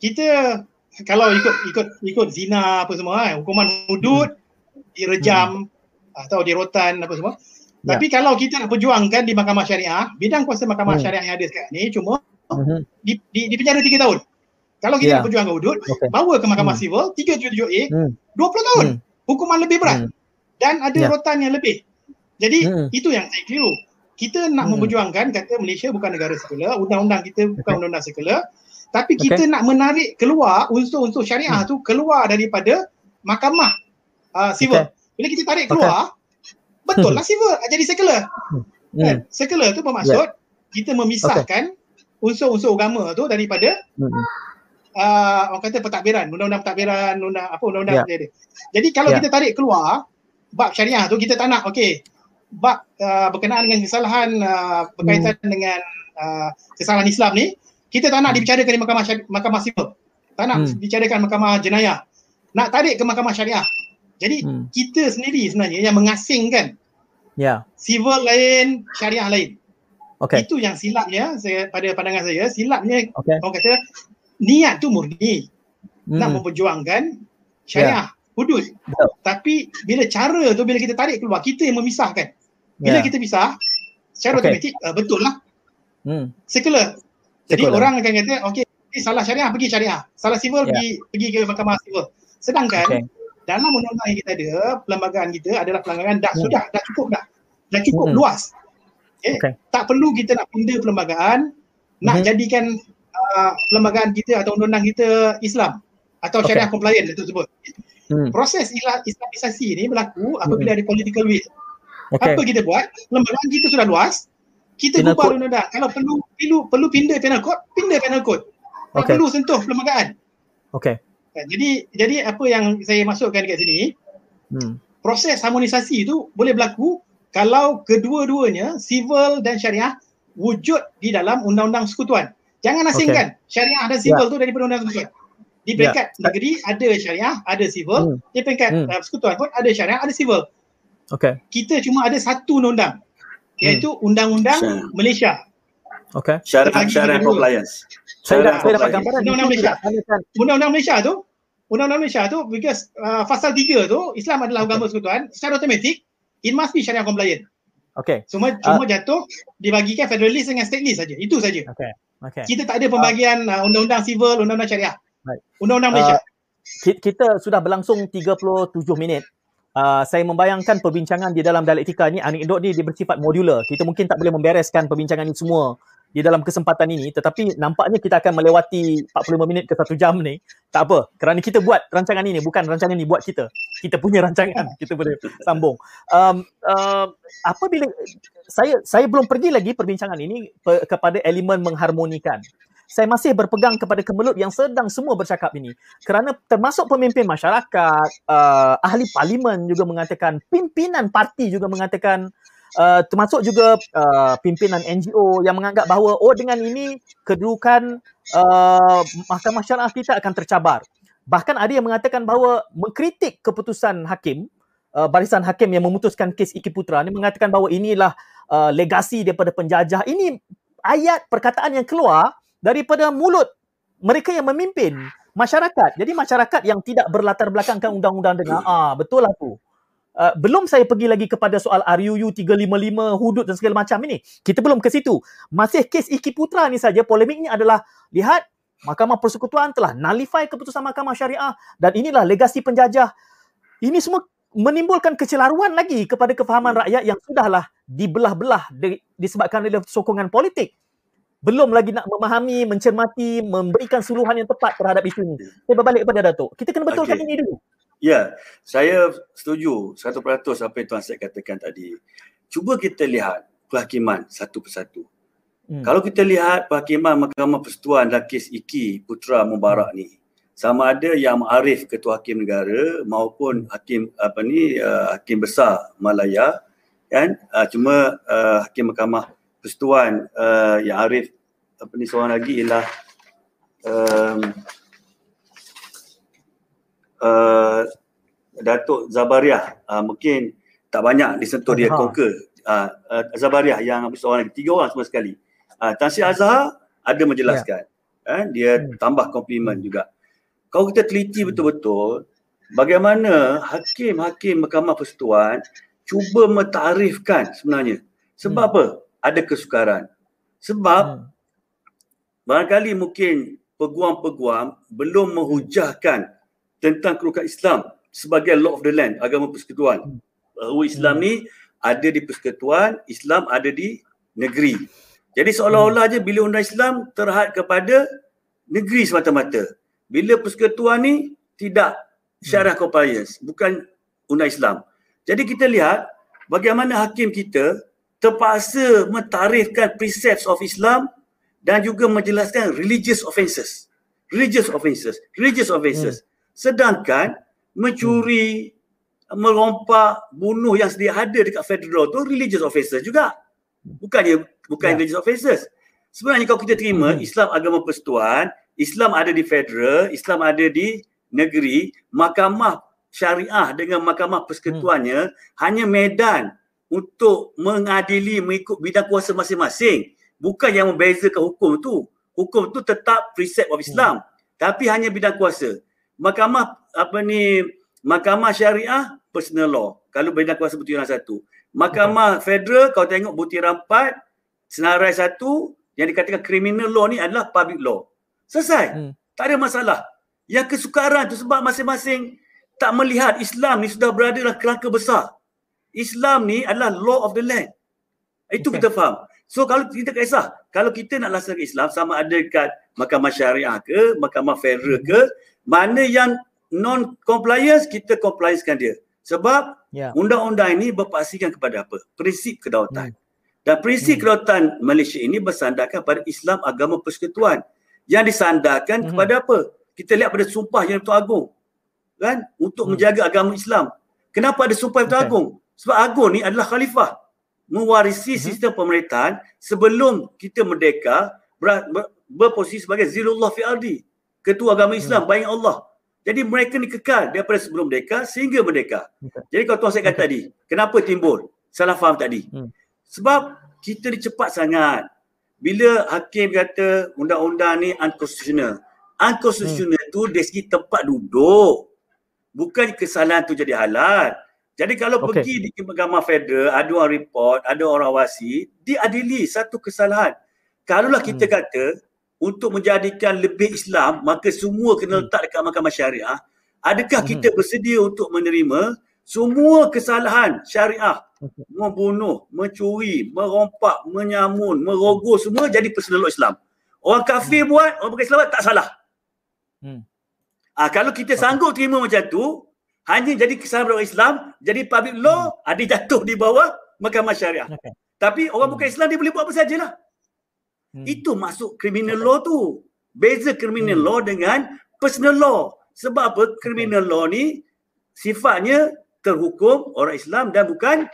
kita kalau ikut ikut ikut zina apa semua kan, hukuman hudud mm-hmm. direjam mm-hmm. atau dirotan apa semua. Yeah. Tapi kalau kita nak perjuangkan di mahkamah syariah, bidang kuasa mahkamah mm-hmm. syariah yang ada sekarang ni cuma mm-hmm. di, di, di penjara 3 tahun. Kalau kita yeah. nak perjuangkan hudud, okay. bawa ke mahkamah mm. sivil 377A mm. 20 tahun. Hukuman lebih berat. Mm. Dan ada yeah. rotan yang lebih. Jadi mm. itu yang saya keliru kita nak hmm. memperjuangkan kata Malaysia bukan negara sekular, undang-undang kita bukan undang-undang sekular, tapi kita okay. nak menarik keluar unsur-unsur syariah hmm. tu keluar daripada mahkamah uh, civil. Okay. Bila kita tarik keluar, okay. betul lah civil jadi sekular. Hmm. Kan? Sekular tu bermaksud yeah. kita memisahkan okay. unsur-unsur agama tu daripada hmm. uh, orang kata pentadbiran, undang-undang pentadbiran, undang apa undang-undang yeah. dia. Jadi kalau yeah. kita tarik keluar bab syariah tu kita tak nak okey bab uh, berkenaan dengan kesalahan uh, berkaitan hmm. dengan uh, kesalahan Islam ni kita tak nak dibicarakan di mahkamah syari- mahkamah sivil tak nak hmm. dibicarakan mahkamah jenayah nak tarik ke mahkamah syariah jadi hmm. kita sendiri sebenarnya yang mengasingkan ya yeah. sivil lain syariah lain okay. itu yang silapnya saya pada pandangan saya silapnya okay. orang kata niat tu murni hmm. nak memperjuangkan syariah yeah. hudud yeah. tapi bila cara tu bila kita tarik keluar kita yang memisahkan bila yeah. kita pisah, secara okay. automatik uh, betul lah. Hmm. Sekular. Jadi Sekular. orang akan kata, okay, salah syariah, pergi syariah. Salah civil, yeah. pergi pergi ke mahkamah civil. Sedangkan, okay. dalam undang-undang yang kita ada, perlembagaan kita adalah perlembagaan dah hmm. sudah, dah cukup dah. Dah cukup hmm. luas. Okay. okay. Tak perlu kita nak pindah perlembagaan, nak hmm. jadikan uh, perlembagaan kita atau undang-undang kita Islam atau syariah okay. compliant itu sebut. Hmm. Proses Islamisasi ini berlaku apabila hmm. ada political will. Okay. Apa kita buat? Lembagaan kita sudah luas. Kita penal ubah undang-undang. Kalau perlu perlu perlu pindah penal code, pindah penal code. Tak okay. perlu sentuh perlembagaan. Okey. Kan, jadi jadi apa yang saya masukkan dekat sini? Hmm. Proses harmonisasi itu boleh berlaku kalau kedua-duanya civil dan syariah wujud di dalam undang-undang sekutuan. Jangan asingkan okay. syariah dan civil yeah. tu daripada undang-undang sekutuan. Di peringkat yeah. negeri ada syariah, ada civil. Hmm. Di peringkat hmm. uh, sekutuan pun ada syariah, ada civil. Okay. Kita cuma ada satu undang-undang iaitu hmm. Undang-Undang. Malaysia. Okay. Syariah syariah compliance. Saya dah saya dapat gambaran Undang-Undang Malaysia. Undang-Undang Malaysia tu Undang-Undang Malaysia tu because uh, pasal 3 tu Islam adalah agama okay. sekutuan secara automatik it must be syariah compliant. Okay. Cuma cuma uh, jatuh dibagikan federalist dengan stateless saja. Itu saja. Okay. Okay. Kita tak ada pembagian uh, undang-undang civil, undang-undang syariah. Right. Undang-undang Malaysia. Uh, kita sudah berlangsung 37 minit uh, saya membayangkan perbincangan di dalam dialektika ni anekdot ni dia bersifat modular. Kita mungkin tak boleh membereskan perbincangan ini semua di dalam kesempatan ini tetapi nampaknya kita akan melewati 45 minit ke 1 jam ni. Tak apa, kerana kita buat rancangan ini bukan rancangan ini buat kita. Kita punya (laughs) rancangan, kita boleh sambung. Um, uh, apabila saya saya belum pergi lagi perbincangan ini pe, kepada elemen mengharmonikan saya masih berpegang kepada kemelut yang sedang semua bercakap ini. Kerana termasuk pemimpin masyarakat uh, ahli parlimen juga mengatakan pimpinan parti juga mengatakan uh, termasuk juga uh, pimpinan NGO yang menganggap bahawa oh dengan ini kedudukan uh, mahkamah syariah kita akan tercabar. Bahkan ada yang mengatakan bahawa mengkritik keputusan hakim uh, barisan hakim yang memutuskan kes Iki Putra ni mengatakan bahawa inilah uh, legasi daripada penjajah. Ini ayat perkataan yang keluar daripada mulut mereka yang memimpin masyarakat. Jadi masyarakat yang tidak berlatar belakangkan undang-undang dengan ah betul lah tu. Uh, belum saya pergi lagi kepada soal RUU 355 hudud dan segala macam ini. Kita belum ke situ. Masih kes Iki Putra ni saja polemiknya adalah lihat Mahkamah Persekutuan telah nullify keputusan Mahkamah Syariah dan inilah legasi penjajah. Ini semua menimbulkan kecelaruan lagi kepada kefahaman rakyat yang sudahlah dibelah-belah disebabkan oleh sokongan politik belum lagi nak memahami, mencermati, memberikan suluhan yang tepat terhadap isu ini. Saya berbalik kepada Datuk. Kita kena betulkan okay. ini dulu. Ya, saya setuju 100% apa yang Tuan Syed katakan tadi. Cuba kita lihat perhakiman satu persatu. Hmm. Kalau kita lihat perhakiman Mahkamah Persekutuan dalam kes Iki Putra Mubarak ni, sama ada yang Arif Ketua Hakim Negara maupun Hakim apa ni uh, Hakim Besar Malaya kan uh, cuma uh, Hakim Mahkamah persekutuan uh, yang Arif apa ni seorang lagi ialah um, uh, Datuk Zabariah. Uh, mungkin tak banyak disentuh dia conquer uh, uh, Zabariah yang seorang lagi. Tiga orang semua sekali. Uh, Tan Sri Azhar ada menjelaskan. Yeah. uh, dia hmm. tambah komplimen juga. Kalau kita teliti betul-betul bagaimana hakim-hakim Mahkamah Persekutuan cuba mentarifkan sebenarnya? Sebab hmm. apa ada kesukaran sebab hmm. barangkali mungkin peguam-peguam belum menghujahkan tentang kerukat Islam sebagai law of the land agama persekutuan hmm. bahawa Islam hmm. ni ada di persekutuan Islam ada di negeri jadi seolah-olah hmm. je bila undang Islam terhad kepada negeri semata-mata bila persekutuan ni tidak syariah compliance bukan undang Islam jadi kita lihat bagaimana hakim kita terpaksa mentarifkan precepts of Islam dan juga menjelaskan religious offences religious offences religious offences hmm. sedangkan mencuri hmm. merompak bunuh yang sedia ada dekat federal tu religious offences juga bukannya bukan yeah. religious offences sebenarnya kalau kita terima hmm. Islam agama persekutuan Islam ada di federal, Islam ada di negeri, mahkamah syariah dengan mahkamah persekutuannya hmm. hanya medan untuk mengadili mengikut bidang kuasa masing-masing. Bukan yang membezakan hukum tu. Hukum tu tetap precept of Islam. Hmm. Tapi hanya bidang kuasa. Mahkamah apa ni mahkamah syariah personal law. Kalau bidang kuasa butiran satu. Mahkamah federal kalau tengok butiran empat senarai satu yang dikatakan criminal law ni adalah public law. Selesai. Hmm. Tak ada masalah. Yang kesukaran tu sebab masing-masing tak melihat Islam ni sudah berada dalam kerangka besar. Islam ni adalah law of the land. Itu okay. kita faham. So kalau kita kisah, kalau kita nak laksanakan Islam sama ada dekat mahkamah syariah ke, mahkamah federal ke, mana yang non compliance kita compliancekan dia. Sebab yeah. undang-undang ini berpaksikan kepada apa? Prinsip kedaulatan. Hmm. Dan prinsip hmm. kedaulatan Malaysia ini bersandarkan pada Islam agama persekutuan yang disandarkan mm-hmm. kepada apa? Kita lihat pada sumpah yang Tuan Agung kan untuk mm. menjaga agama Islam. Kenapa ada sumpah Tuan okay. Agung? Sebab Agung ni adalah khalifah mewarisi mm-hmm. sistem pemerintahan sebelum kita merdeka ber, ber, berposisi sebagai zilullah fi ardi, ketua agama Islam, mm. bayang Allah. Jadi mereka ni kekal daripada sebelum merdeka sehingga merdeka. Okay. Jadi kalau tuan saya kata okay. tadi, kenapa timbul salah faham tadi? Mm. Sebab kita ni cepat sangat bila hakim kata undang-undang ni unconstitutional unconstitutional hmm. tu dari segi tempat duduk bukan kesalahan tu jadi halal jadi kalau okay. pergi di mahkamah federal ada orang report ada orang wasi diadili satu kesalahan kalaulah kita hmm. kata untuk menjadikan lebih Islam maka semua kena hmm. letak dekat mahkamah syariah adakah hmm. kita bersedia untuk menerima semua kesalahan syariah membunuh, mencuri, merompak, menyamun, merogoh semua jadi personal law Islam. Orang kafir hmm. buat, orang bukan Islam tak salah. Hmm. Ah kalau kita sanggup terima macam tu, hanya jadi kesalahan orang Islam, jadi public law hmm. ada jatuh di bawah mahkamah syariah. Okay. Tapi orang hmm. bukan Islam dia boleh buat apa sajalah. Hmm. Itu masuk criminal okay. law tu. Beza criminal hmm. law dengan personal law. Sebab apa? Criminal law ni sifatnya terhukum orang Islam dan bukan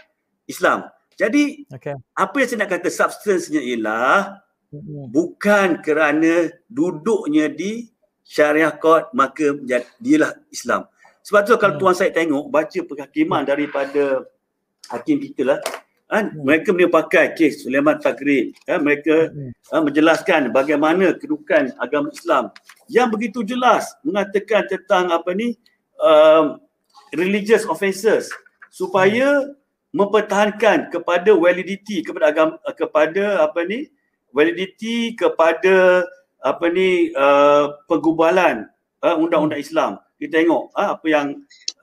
Islam. Jadi okay. apa yang saya nak kata substance-nya ialah hmm. bukan kerana duduknya di syariah court maka dialah Islam. Sebab tu kalau hmm. tuan saya tengok baca penghakiman hmm. daripada hakim kita lah kan hmm. mereka boleh pakai kes Sulaiman Takrib kan mereka hmm. menjelaskan bagaimana kedudukan agama Islam yang begitu jelas mengatakan tentang apa ni uh, religious offences supaya hmm mempertahankan kepada validity kepada agama kepada apa ni validity kepada apa ni uh, pergubalan uh, undang-undang Islam kita tengok uh, apa yang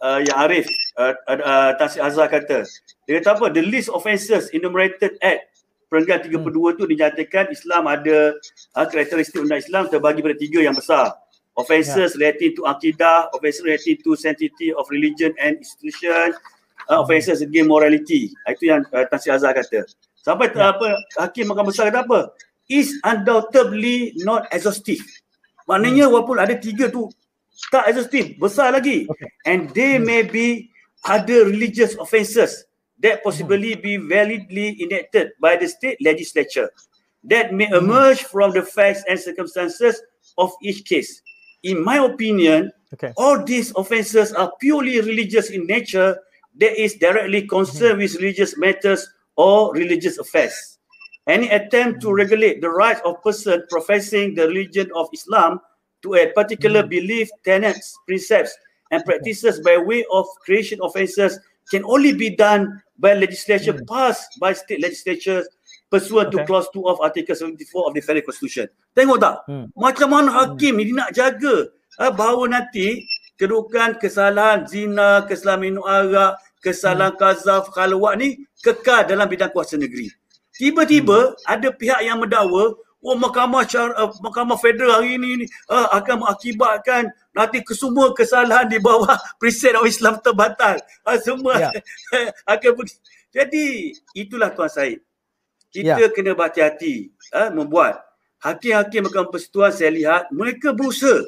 uh, yang Arif uh, uh, Tasik Azhar kata dia kata apa the list offences enumerated at perenggan 32 hmm. tu dinyatakan Islam ada uh, karakteristik undang Islam terbagi pada tiga yang besar offences yeah. relating to akidah offences relating to sanctity of religion and institution uh, offences against morality. Itu yang uh, Tan Sri Azhar kata. Sampai yeah. apa hakim mahkamah besar kata apa? Is undoubtedly not exhaustive. Maknanya hmm. walaupun ada tiga tu tak exhaustive, besar lagi. Okay. And they hmm. may be other religious offences that possibly hmm. be validly enacted by the state legislature that may hmm. emerge from the facts and circumstances of each case. In my opinion, okay. all these offences are purely religious in nature that is directly concerned with religious matters or religious affairs. Any attempt to regulate the rights of person professing the religion of Islam to a particular mm. belief, tenets, precepts, and practices by way of creation offences can only be done by legislation mm. passed by state legislatures pursuant okay. to clause 2 of article 74 of the federal constitution. Tengok tak? Hmm. Macam mana hakim hmm. nak jaga ha, bahawa nanti kedudukan kesalahan zina, kesalahan minum arak, kesalahan hmm. kazaf, khalwat ni kekal dalam bidang kuasa negeri. Tiba-tiba hmm. ada pihak yang mendakwa oh mahkamah syar, uh, mahkamah federal hari ini uh, akan mengakibatkan nanti kesemua kesalahan di bawah (laughs) preset of Islam terbatal. Uh, semua yeah. (laughs) akan jadi itulah tuan Said kita ya. kena berhati-hati ha, membuat hakim-hakim mahkamah persekutuan saya lihat mereka berusaha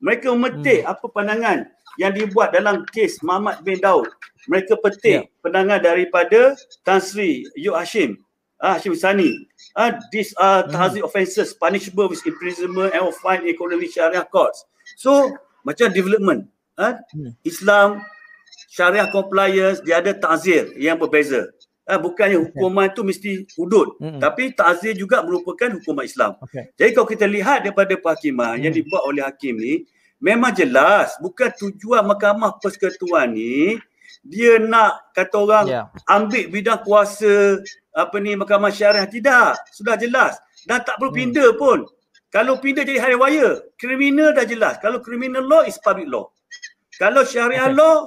mereka memetik hmm. apa pandangan yang dibuat dalam kes Muhammad bin Daud mereka petik ya. pandangan daripada Tan Sri Yu Hashim ah Hashim Sani ah these are hmm. tahzib offences punishable with imprisonment and fine in economic syariah courts so macam development ah hmm. Islam syariah compliance dia ada ta'zir yang berbeza Uh, bukannya hukuman tu mesti hudud mm-hmm. tapi ta'zir juga merupakan hukuman Islam. Okay. Jadi kalau kita lihat daripada perhakiman mm. yang dibuat oleh hakim ni memang jelas bukan tujuan mahkamah persekutuan ni dia nak kata orang yeah. ambil bidang kuasa apa ni mahkamah syariah tidak sudah jelas dan tak perlu mm. pindah pun kalau pindah jadi hari wire kriminal dah jelas kalau criminal law is public law kalau syariah okay. law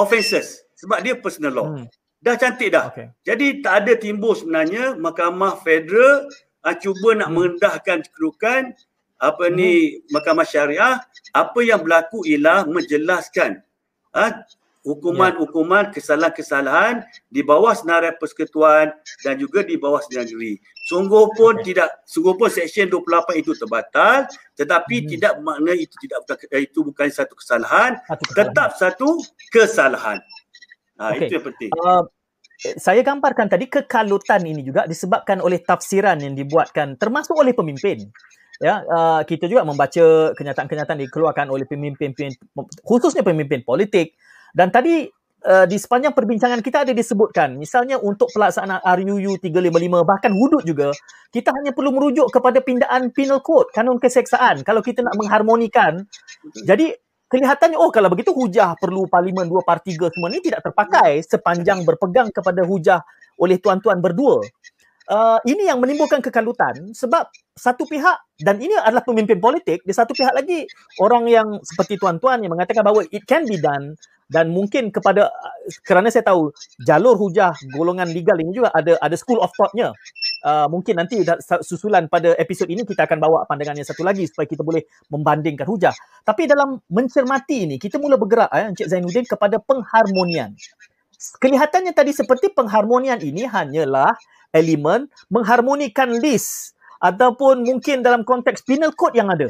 offences sebab dia personal law mm. Dah cantik dah. Okay. Jadi tak ada timbul sebenarnya Mahkamah Federal uh, cuba nak hmm. merendahkan kedudukan apa hmm. ni Mahkamah Syariah. Apa yang berlaku ialah menjelaskan uh, hukuman-hukuman kesalahan-kesalahan di bawah senarai persekutuan dan juga di bawah senarai negeri. Sungguh pun tidak sungguh pun seksyen 28 itu terbatal tetapi hmm. tidak makna itu tidak itu bukan satu kesalahan, satu kesalahan. tetap satu kesalahan. Ha, okay. Itu yang penting. Uh, saya gambarkan tadi kekalutan ini juga disebabkan oleh tafsiran yang dibuatkan termasuk oleh pemimpin. Ya, uh, kita juga membaca kenyataan-kenyataan dikeluarkan oleh pemimpin khususnya pemimpin politik dan tadi uh, di sepanjang perbincangan kita ada disebutkan misalnya untuk pelaksanaan RUU 355 bahkan hudud juga kita hanya perlu merujuk kepada pindaan penal code kanun keseksaan kalau kita nak mengharmonikan jadi kelihatannya oh kalau begitu hujah perlu parlimen dua par tiga semua ni tidak terpakai sepanjang berpegang kepada hujah oleh tuan-tuan berdua. Uh, ini yang menimbulkan kekalutan sebab satu pihak dan ini adalah pemimpin politik di satu pihak lagi orang yang seperti tuan-tuan yang mengatakan bahawa it can be done dan mungkin kepada kerana saya tahu jalur hujah golongan legal ini juga ada ada school of thought-nya. Uh, mungkin nanti susulan pada episod ini kita akan bawa pandangan yang satu lagi supaya kita boleh membandingkan hujah. Tapi dalam mencermati ini kita mula bergerak eh, Encik Zainuddin kepada pengharmonian. Kelihatannya tadi seperti pengharmonian ini hanyalah elemen mengharmonikan list ataupun mungkin dalam konteks penal code yang ada.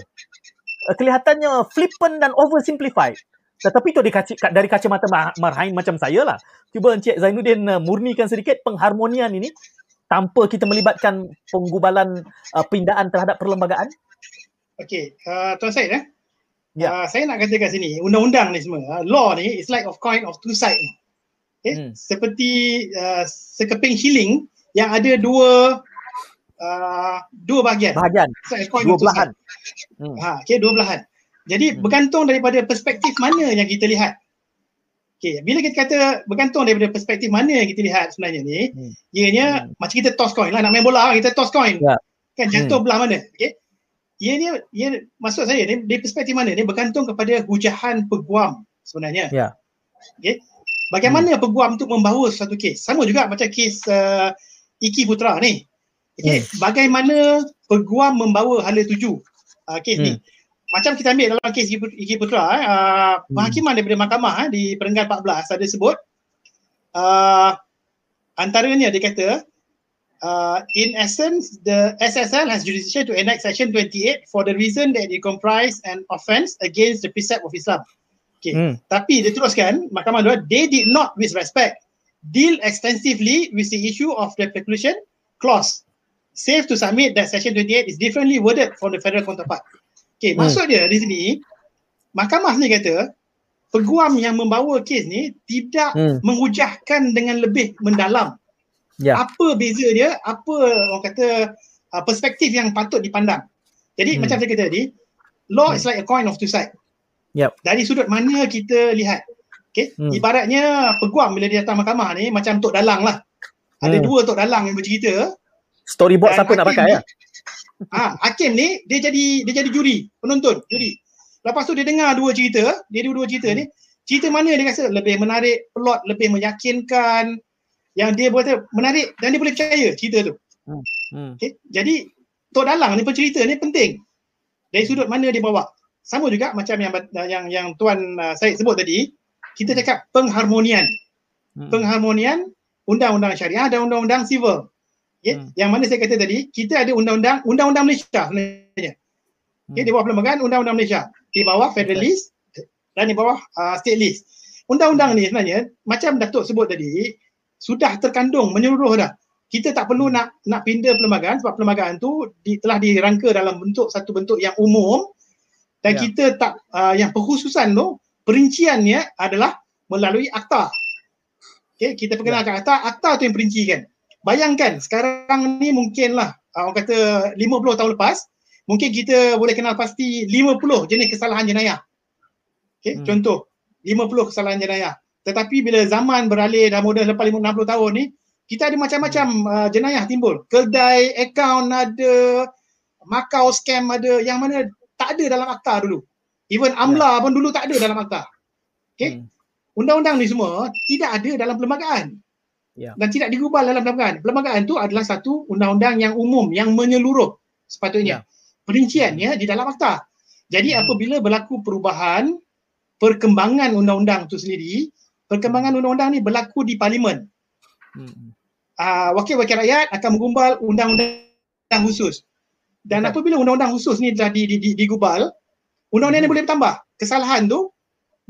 Uh, kelihatannya flippant dan oversimplified. Tetapi itu dari kacamata marhain macam saya lah. Cuba Encik Zainuddin uh, murnikan sedikit pengharmonian ini tanpa kita melibatkan penggubalan uh, pindaan terhadap perlembagaan. Okey, uh, Tuan Syed eh. Ya. Uh, saya nak kata kat sini, undang-undang ni semua, uh, law ni is like of coin of two sides. Okay? Hmm. Seperti uh, sekeping shilling yang ada dua uh, dua bahagian. Bahagian. Dua belahan. Hmm. Ha, okay, dua belahan. Jadi hmm. bergantung daripada perspektif mana yang kita lihat. Okay, bila kita kata bergantung daripada perspektif mana yang kita lihat sebenarnya ni, hmm. ianya hmm. macam kita toss coin lah, nak main bola kita toss coin. Yeah. Kan jatuh hmm. belah mana. Okay. Ianya, ia, maksud saya ni, dari perspektif mana ni bergantung kepada hujahan peguam sebenarnya. Yeah. Okay. Bagaimana hmm. peguam untuk membawa satu kes. Sama juga macam kes uh, Iki Putra ni. Okay. Hmm. Bagaimana peguam membawa hala tuju uh, kes hmm. ni macam kita ambil dalam kes Iki Putra eh, uh, hmm. penghakiman daripada mahkamah eh, di perenggan 14 ada sebut uh, antaranya dia kata uh, in essence the SSL has jurisdiction to enact section 28 for the reason that it comprise an offence against the precept of Islam. Okay. Hmm. Tapi dia teruskan mahkamah dua they did not with respect deal extensively with the issue of the preclusion clause. Safe to submit that section 28 is differently worded from the federal counterpart. Okay, hmm. maksud dia di sini, mahkamah ni kata, peguam yang membawa kes ni tidak hmm. menghujahkan dengan lebih mendalam. Ya. Apa beza dia? Apa orang kata uh, perspektif yang patut dipandang. Jadi hmm. macam saya kata tadi, law hmm. is like a coin of two sides. Yep. Dari sudut mana kita lihat. Okay? Hmm. Ibaratnya peguam bila dia datang mahkamah ni macam Tok Dalang lah. Ada hmm. dua Tok Dalang yang bercerita. Storyboard siapa nak pakai ya? Ah, hakim ni dia jadi dia jadi juri, penonton, juri. Lepas tu dia dengar dua cerita, dia dua-dua cerita hmm. ni, cerita mana dia rasa lebih menarik, plot lebih meyakinkan, yang dia buat menarik dan dia boleh percaya cerita tu. Hmm. Hmm. Okay? Jadi Tok Dalang ni pencerita ni penting. Dari sudut mana dia bawa. Sama juga macam yang yang yang tuan uh, Said sebut tadi, kita cakap pengharmonian. Hmm. Pengharmonian undang-undang syariah dan undang-undang civil. Okay? Hmm. Yang mana saya kata tadi, kita ada undang-undang undang-undang Malaysia sebenarnya. Okay, hmm. di bawah perlembagaan undang-undang Malaysia di bawah federalist dan di bawah uh, state list. Undang-undang ni sebenarnya macam Datuk sebut tadi sudah terkandung menyeluruh dah. Kita tak perlu nak nak pindah perlembagaan sebab perlembagaan tu di, telah dirangka dalam bentuk satu bentuk yang umum dan ya. kita tak uh, yang perkhususan tu perinciannya adalah melalui akta. Okay, kita perkenalkan ya. akta, akta tu yang perincikan. Bayangkan sekarang ni mungkinlah uh, orang kata 50 tahun lepas mungkin kita boleh kenal pasti 50 jenis kesalahan jenayah. Okay, hmm. contoh 50 kesalahan jenayah. Tetapi bila zaman beralih dah mudah lepas 60 tahun ni, kita ada macam-macam uh, jenayah timbul. Kedai, akaun ada, makau scam ada yang mana tak ada dalam akta dulu. Even AMLA yeah. pun dulu tak ada dalam akta. Okay? Hmm. Undang-undang ni semua tidak ada dalam perlembagaan. Yeah. Dan tidak digubal dalam perlembagaan. Perlembagaan tu adalah satu undang-undang yang umum, yang menyeluruh sepatutnya. Yeah perinciannya di dalam akta. Jadi hmm. apabila berlaku perubahan perkembangan undang-undang itu sendiri, perkembangan undang-undang ni berlaku di parlimen. Hmm. Uh, wakil-wakil rakyat akan menggumbal undang-undang khusus. Dan apabila undang-undang khusus ni telah di, di, di, digubal, undang-undang hmm. ni boleh bertambah. Kesalahan tu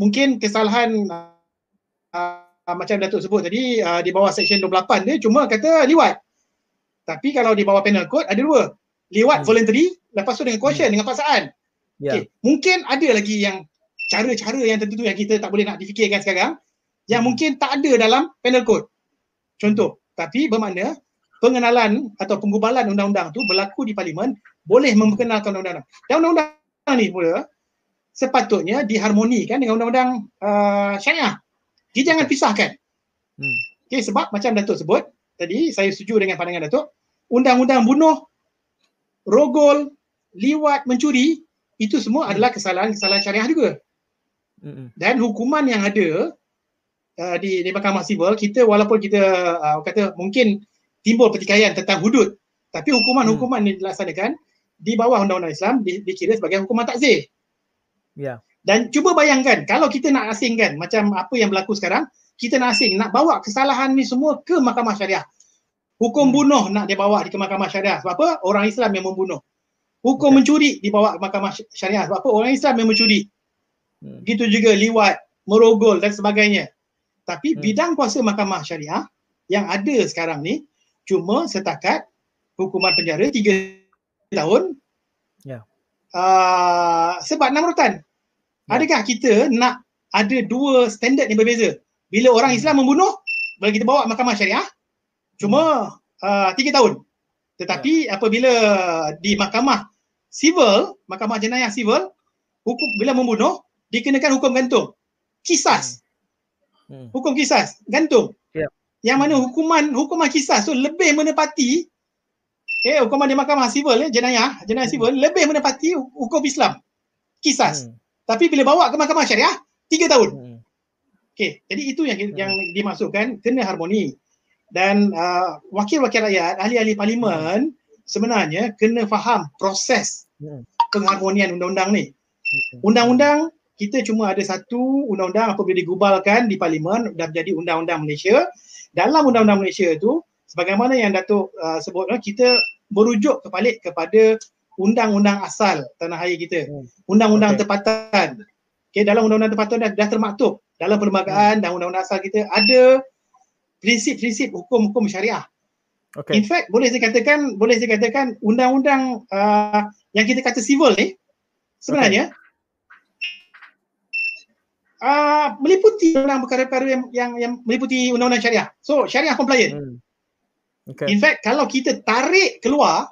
mungkin kesalahan uh, macam Datuk sebut tadi uh, di bawah section 28 dia cuma kata liwat. Tapi kalau di bawah penal code ada dua. Liwat hmm. voluntary lepas tu dengan caution hmm. dengan paksaan. Yeah. Okay. Mungkin ada lagi yang cara-cara yang tertentu yang kita tak boleh nak difikirkan sekarang yang hmm. mungkin tak ada dalam penal code. Contoh, tapi bermakna pengenalan atau penggubalan undang-undang tu berlaku di parlimen boleh memperkenalkan undang-undang. Dan undang-undang ni pula sepatutnya diharmonikan dengan undang-undang uh, syariah. Dia jangan pisahkan. Hmm. Okay, sebab macam Datuk sebut, tadi saya setuju dengan pandangan Datuk, undang-undang bunuh, rogol, liwat, mencuri, itu semua adalah kesalahan-kesalahan syariah juga. Dan hukuman yang ada uh, di, di mahkamah sivil, kita walaupun kita uh, kata mungkin timbul pertikaian tentang hudud, tapi hukuman-hukuman hmm. yang dilaksanakan di bawah undang-undang Islam di, dikira sebagai hukuman takzir. Ya. Dan cuba bayangkan kalau kita nak asingkan macam apa yang berlaku sekarang, kita nak asing, nak bawa kesalahan ni semua ke mahkamah syariah. Hukum hmm. bunuh nak dibawa di ke mahkamah syariah. Sebab apa? Orang Islam yang membunuh. Hukum okay. mencuri dibawa ke mahkamah syariah. Sebab apa? Orang Islam yang mencuri. Hmm. Gitu juga liwat, merogol dan sebagainya. Tapi hmm. bidang kuasa mahkamah syariah yang ada sekarang ni cuma setakat hukuman penjara tiga tahun yeah. uh, sebab enam rutan. Yeah. Adakah kita nak ada dua standard yang berbeza? Bila orang hmm. Islam membunuh, boleh kita bawa mahkamah syariah cuma uh, tiga tahun. Tetapi yeah. apabila di mahkamah civil, mahkamah jenayah civil, hukum bila membunuh dikenakan hukum gantung. Kisas. Hmm. hmm. Hukum kisas, gantung. Yeah. Yang mana hukuman hukuman kisas tu lebih menepati eh hukuman di mahkamah civil eh, jenayah, jenayah hmm. civil lebih menepati hukum Islam. Kisas. Hmm. Tapi bila bawa ke mahkamah syariah, tiga tahun. Hmm. Okey, jadi itu yang hmm. yang dimasukkan kena harmoni. Dan uh, wakil-wakil rakyat, ahli-ahli parlimen hmm sebenarnya kena faham proses hmm. pengharmonian undang-undang ni. Undang-undang kita cuma ada satu undang-undang apabila digubalkan di parlimen dah menjadi undang-undang Malaysia. Dalam undang-undang Malaysia itu sebagaimana yang Datuk uh, sebut kita merujuk kebalik kepada undang-undang asal tanah air kita. Hmm. Undang-undang okay. tempatan. Okay, dalam undang-undang tempatan dah, dah termaktub dalam perlembagaan hmm. dan undang-undang asal kita ada prinsip-prinsip hukum-hukum syariah Okay. In fact, boleh saya katakan, boleh saya katakan undang-undang uh, yang kita kata civil ni sebenarnya okay. uh, meliputi undang perkara-perkara yang, yang yang meliputi undang-undang syariah. So syariah compliant. Hmm. Okay. In fact kalau kita tarik keluar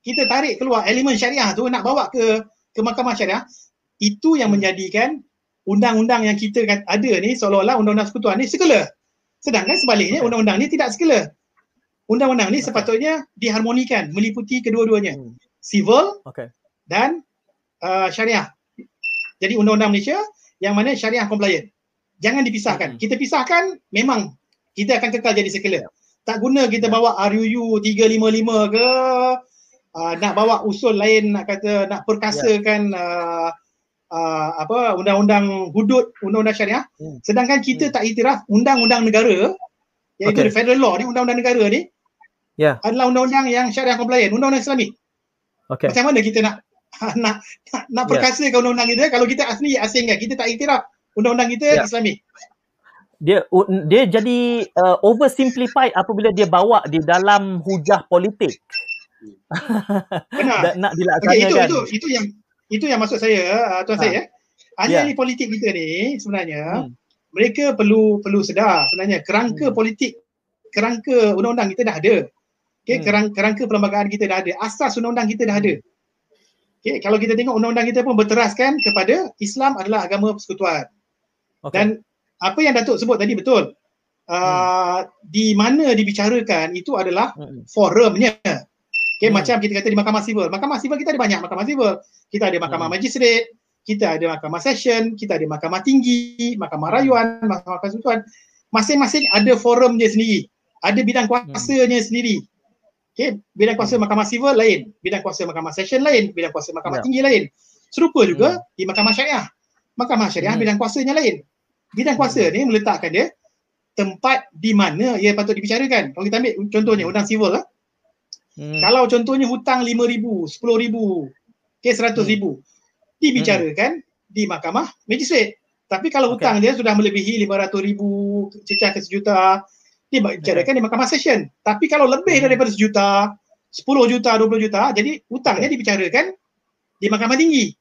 kita tarik keluar elemen syariah tu nak bawa ke ke mahkamah syariah itu yang hmm. menjadikan undang-undang yang kita ada ni seolah-olah undang-undang sekutuan ni sekala. Sedangkan sebaliknya undang-undang ni tidak sekala. Undang-undang ni okay. sepatutnya diharmonikan meliputi kedua-duanya. Hmm. Civil okay. dan uh, syariah. Jadi undang-undang Malaysia yang mana syariah compliant. Jangan dipisahkan. Hmm. Kita pisahkan memang kita akan kekal jadi sekala. Tak guna kita ya. bawa RUU 355 ke uh, nak bawa usul lain nak kata nak perkasakan yeah. uh, uh, apa undang-undang hudud undang-undang syariah hmm. sedangkan kita hmm. tak iktiraf undang-undang negara iaitu okay. federal law ni undang-undang negara ni yeah. adalah undang-undang yang syariah compliant undang-undang Islami. Okay. Macam mana kita nak (laughs) nak nak, nak ya. perkasakan yeah. undang-undang kita kalau kita asli asing kan kita tak iktiraf undang-undang kita yeah. Islami. Dia dia jadi uh, oversimplified apabila dia bawa di dalam hujah politik. Benar. nak dilaksanakan. Okay, itu, itu, itu yang itu yang maksud saya uh, tuan ha. saya. Ahli-ahli yeah. politik kita ni sebenarnya hmm. mereka perlu perlu sedar sebenarnya kerangka hmm. politik kerangka undang-undang kita dah ada. Okay, hmm. kerang, kerangka perlembagaan kita dah ada. Asas undang-undang kita dah ada. Okay, kalau kita tengok undang-undang kita pun berteraskan kepada Islam adalah agama persekutuan. Okay. Dan apa yang Datuk sebut tadi betul. Uh, hmm. Di mana dibicarakan itu adalah hmm. forumnya. Okay, hmm. macam kita kata di mahkamah sivil. Mahkamah sivil kita ada banyak mahkamah sivil. Kita ada mahkamah hmm. magistrate, kita ada mahkamah session, kita ada mahkamah tinggi, mahkamah hmm. rayuan, mahkamah persekutuan. Masing-masing ada forum dia sendiri. Ada bidang hmm. kuasanya hmm. sendiri. Okay, bidang kuasa hmm. mahkamah sivil lain, bidang kuasa mahkamah session lain, bidang kuasa mahkamah yeah. tinggi lain. Serupa juga hmm. di mahkamah syariah. Mahkamah syariah hmm. bidang kuasanya lain. Bidang kuasa hmm. ni meletakkan dia tempat di mana ia patut dibicarakan. Kalau kita ambil contohnya undang sivil lah. Hmm. Kalau contohnya hutang RM5,000, RM10,000, kes RM100,000 hmm. dibicarakan hmm. di mahkamah magistrate. Tapi kalau hutang okay. dia sudah melebihi RM500,000, cecah ke sejuta, dibicarakan okay. di mahkamah session. Tapi kalau lebih hmm. daripada sejuta, 10 juta, 20 juta, jadi hutangnya okay. dibicarakan di mahkamah tinggi.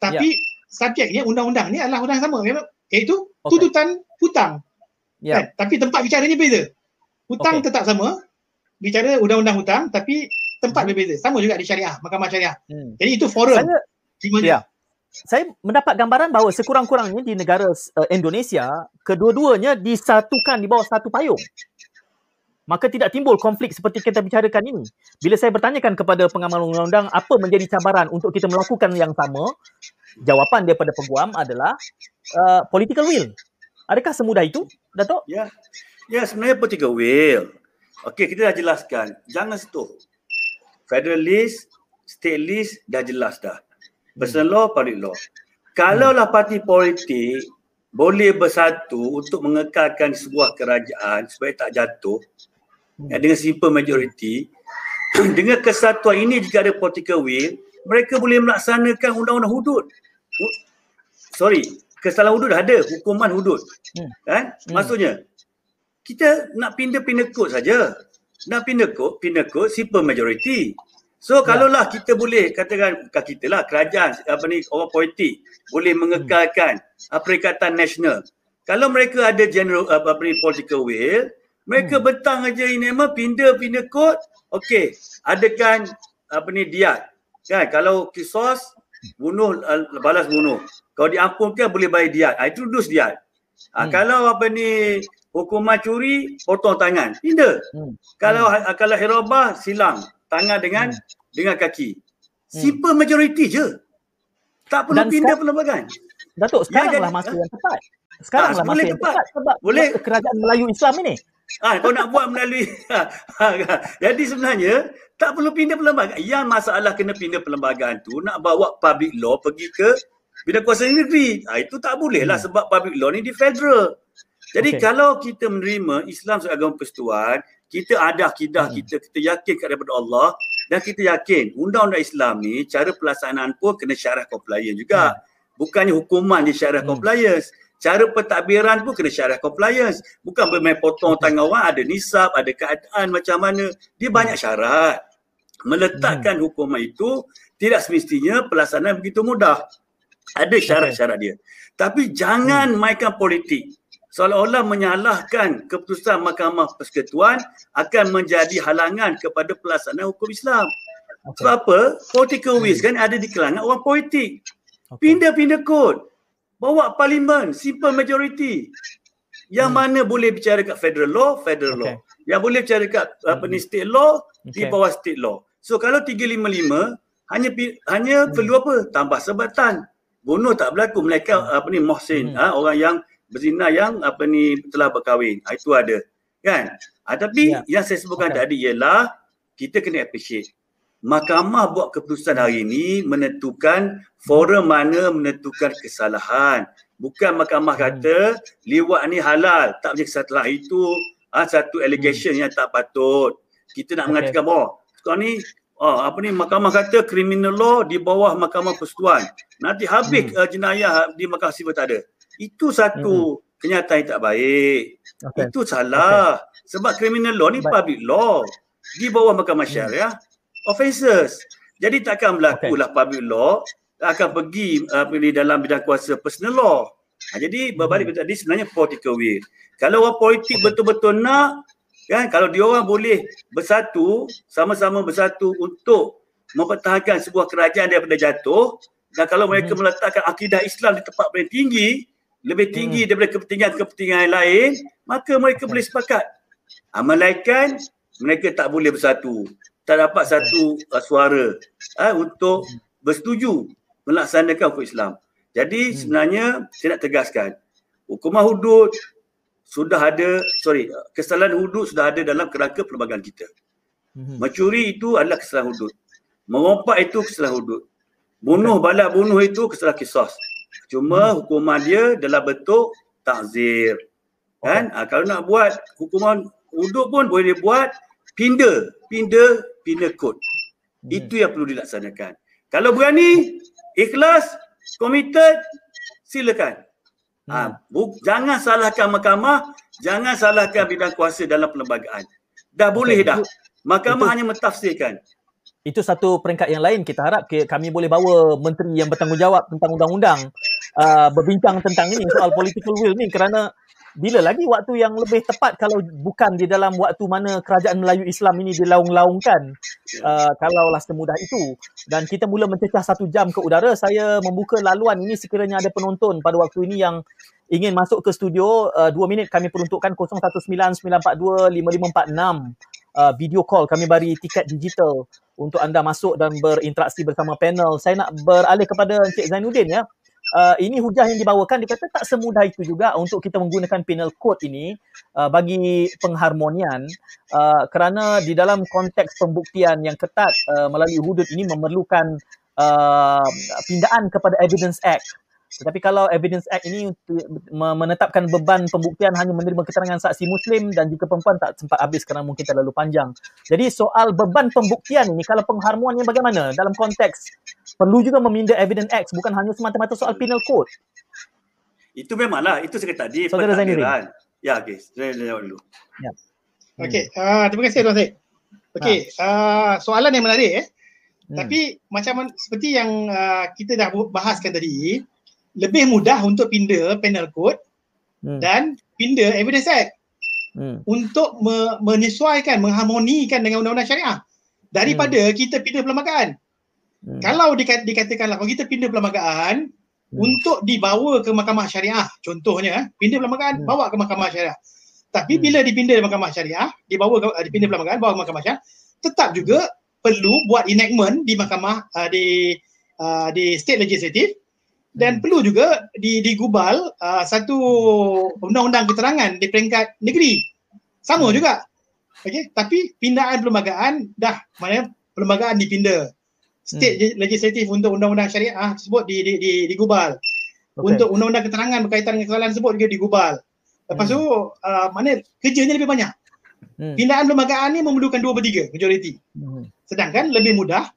Tapi yeah. subjeknya undang-undang ni adalah undang sama iaitu okay. tuntutan hutang. Yeah. Kan? Tapi tempat bicaranya beza. Hutang okay. tetap sama, bicara undang-undang hutang tapi tempat hmm. berbeza. Sama juga di syariah, mahkamah syariah. Hmm. Jadi itu forum. Saya, ya. Saya mendapat gambaran bahawa sekurang-kurangnya di negara uh, Indonesia, kedua-duanya disatukan di bawah satu payung. Maka tidak timbul konflik seperti kita bicarakan ini. Bila saya bertanyakan kepada pengamal undang-undang apa menjadi cabaran untuk kita melakukan yang sama, jawapan daripada peguam adalah uh, political will. Adakah semudah itu, Datuk? Ya, ya sebenarnya political will. Okey, kita dah jelaskan. Jangan sentuh. Federal list, state list dah jelas dah. Personal law, public law. Kalaulah parti politik boleh bersatu untuk mengekalkan sebuah kerajaan supaya tak jatuh hmm. dengan simple majority, (clears throat) dengan kesatuan ini jika ada political will, mereka boleh melaksanakan undang-undang hudud. Sorry, kesalahan hudud ada, hukuman hudud. Hmm. Kan? Hmm. Maksudnya, kita nak pindah-pindah kod saja. Nak pindah kod, pindah kod simple majority. So ya. kalaulah kita boleh katakan bukan kita lah kerajaan apa ni orang politik boleh mengekalkan hmm. perikatan nasional. Kalau mereka ada general apa, apa ni political will, mereka hmm. betang aja ini memang pindah-pindah kod. Okey, adakan apa ni diat. Kan kalau kisos bunuh balas bunuh. Kalau diampunkan boleh bayar diat. Ha, itu dus diat. Ha, hmm. Kalau apa ni hukuman curi potong tangan pindah hmm. kalau hmm. kalau hirabah silang tangan dengan hmm. dengan kaki hmm. simple majority je tak perlu Dan pindah perlembagaan Datuk sekaranglah ya, masa ha? yang tepat sekaranglah ha, masa yang tepat, tepat sebab boleh kerajaan Melayu Islam ini Ah, ha, kau nak buat melalui (laughs) ha, jadi sebenarnya tak perlu pindah perlembagaan yang masalah kena pindah perlembagaan tu nak bawa public law pergi ke bidang kuasa negeri ha, itu tak boleh lah hmm. sebab public law ni di federal jadi okay. kalau kita menerima Islam sebagai agama persekutuan, kita ada akidah hmm. kita, kita yakin kepada Allah dan kita yakin undang-undang Islam ni cara pelaksanaan pun kena syarah compliance juga. Hmm. Bukannya hukuman di syarah hmm. compliance. Cara pentadbiran pun kena syarah compliance. Bukan bermain potong tangan orang, ada nisab, ada keadaan macam mana. Dia hmm. banyak syarat. Meletakkan hmm. hukuman itu tidak semestinya pelaksanaan begitu mudah. Ada syarat-syarat dia. Tapi jangan hmm. mainkan politik. Seolah-olah menyalahkan keputusan Mahkamah Persekutuan akan menjadi halangan kepada pelaksanaan hukum Islam. Okay. Sebab apa? Political will kan ada di kalangan orang politik. Okay. Pindah-pindah kod. Bawa parlimen, simple majority. Yang hmm. mana boleh bicara kat federal law, federal okay. law. Yang boleh bicara kat apa ni state law, okay. di bawah state law. So kalau 355 hanya hanya hmm. perlu apa? Tambah sebatan. Bunuh tak berlaku mereka hmm. apa ni muhsin, hmm. ha, orang yang berzina yang apa ni telah berkahwin. Ha, itu ada. Kan? Ha, tapi yeah. yang saya sebutkan okay. tadi ialah kita kena appreciate. Mahkamah buat keputusan hari ini menentukan forum mana menentukan kesalahan. Bukan mahkamah hmm. kata liwat ni halal. Tak macam setelah itu ha, satu allegation hmm. yang tak patut. Kita nak okay. mengatakan bahawa sekarang ni oh, apa ni mahkamah kata criminal law di bawah mahkamah persekutuan. Nanti habis hmm. uh, jenayah di mahkamah sivil tak ada. Itu satu hmm. kenyataan yang tak baik. Okay. Itu salah. Okay. Sebab criminal law ni But, public law di bawah mahkamah hmm. syariah. Hmm offences. Jadi takkan berlaku lah okay. public law akan pergi uh, dalam bidang kuasa personal law. Ha, jadi berbalik hmm. tadi sebenarnya political will. Kalau orang politik okay. betul-betul nak kan kalau dia orang boleh bersatu sama-sama bersatu untuk mempertahankan sebuah kerajaan daripada jatuh dan kalau mereka hmm. meletakkan akidah Islam di tempat paling tinggi lebih tinggi hmm. daripada kepentingan-kepentingan lain maka mereka boleh sepakat amalkan mereka tak boleh bersatu tak dapat satu uh, suara uh, untuk bersetuju melaksanakan hukum Islam. Jadi hmm. sebenarnya saya nak tegaskan hukuman hudud sudah ada sorry kesalahan hudud sudah ada dalam kerangka perlembagaan kita. Hmm. Mencuri itu adalah kesalahan hudud. Merompak itu kesalahan hudud. Bunuh balak bunuh itu kesalahan kisos. Cuma hmm. hukuman dia dalam bentuk takzir. Kan? Okay. Ha, kalau nak buat hukuman hudud pun boleh dibuat pindah, pindah penal code. Hmm. Itu yang perlu dilaksanakan. Kalau berani, ikhlas, committed, silakan. Hmm. Ha, bu- jangan salahkan mahkamah, jangan salahkan bidang kuasa dalam perlembagaan. Dah boleh okay. dah. Mahkamah itu, hanya mentafsirkan. Itu satu peringkat yang lain. Kita harap kami boleh bawa menteri yang bertanggungjawab tentang undang-undang uh, berbincang tentang ini soal political will ni kerana bila lagi waktu yang lebih tepat kalau bukan di dalam waktu mana kerajaan Melayu Islam ini dilaung-laungkan uh, kalaulah semudah itu. Dan kita mula mencecah satu jam ke udara saya membuka laluan ini sekiranya ada penonton pada waktu ini yang ingin masuk ke studio uh, dua minit kami peruntukkan 0199425546 uh, video call kami bagi tiket digital untuk anda masuk dan berinteraksi bersama panel. Saya nak beralih kepada Encik Zainuddin ya uh, ini hujah yang dibawakan dia kata tak semudah itu juga untuk kita menggunakan penal code ini uh, bagi pengharmonian uh, kerana di dalam konteks pembuktian yang ketat uh, melalui hudud ini memerlukan uh, pindaan kepada evidence act tetapi kalau Evidence Act ini menetapkan beban pembuktian hanya menerima keterangan saksi Muslim dan jika perempuan tak sempat habis kerana mungkin terlalu panjang. Jadi soal beban pembuktian ini kalau pengharmoniannya bagaimana dalam konteks perlu juga meminda Evidence Act bukan hanya semata-mata soal penal code. Itu memanglah, itu saya tadi. Saudara Zainuri. Ya, okey. Saya jawab dulu. Ya. Okey, uh, terima kasih Tuan Syed. Okey, ha. uh, soalan yang menarik eh. Hmm. Tapi macam seperti yang uh, kita dah bahaskan tadi, lebih mudah untuk pindah penal code hmm. dan pindah evidence act hmm. untuk me- menyesuaikan, mengharmonikan dengan undang-undang syariah daripada hmm. kita pindah perlembagaan. Hmm. Kalau dikat- dikatakanlah kalau kita pindah perlembagaan hmm. untuk dibawa ke mahkamah syariah, contohnya eh, pindah perlembagaan hmm. bawa ke mahkamah syariah. Tapi hmm. bila dipindah ke mahkamah syariah, dibawa ke dipindah perlembagaan bawa ke mahkamah syariah, tetap juga perlu buat enactment di mahkamah uh, di uh, di state legislative dan hmm. perlu juga di, digubal uh, satu undang-undang keterangan di peringkat negeri. Sama hmm. juga. Okey, tapi pindaan perlembagaan dah mana perlembagaan dipindah. State hmm. legislatif untuk undang-undang syariah tersebut di, di, di, digubal. Okay. Untuk undang-undang keterangan berkaitan dengan kesalahan tersebut juga digubal. Lepas hmm. tu uh, mana kerjanya lebih banyak. Hmm. Pindaan perlembagaan ni memerlukan dua bertiga majoriti. Hmm. Sedangkan lebih mudah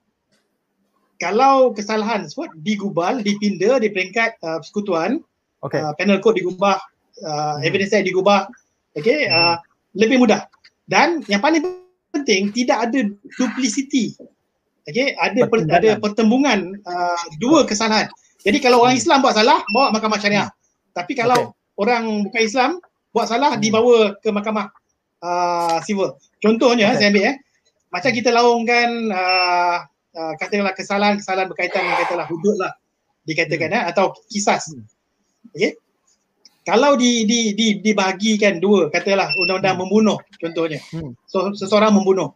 kalau kesalahan tersebut digubal, dipinda di peringkat uh, persekutuan, okay. uh, penal code digubah, uh, hmm. evidence act digubah, okay, hmm. uh, lebih mudah. Dan yang paling penting, tidak ada duplicity. Okay, ada per, ada pertembungan uh, dua kesalahan. Jadi kalau orang hmm. Islam buat salah, bawa mahkamah syariah. Tapi kalau okay. orang bukan Islam buat salah, hmm. dibawa ke mahkamah uh, civil. Contohnya okay. saya ambil eh, macam kita laungkan uh, uh, katakanlah kesalahan-kesalahan berkaitan dengan katalah hudud lah dikatakan hmm. eh, atau kisas. Hmm. Okay. Kalau di, di, di, dibahagikan dua, katalah undang-undang hmm. membunuh contohnya. Hmm. So, seseorang membunuh.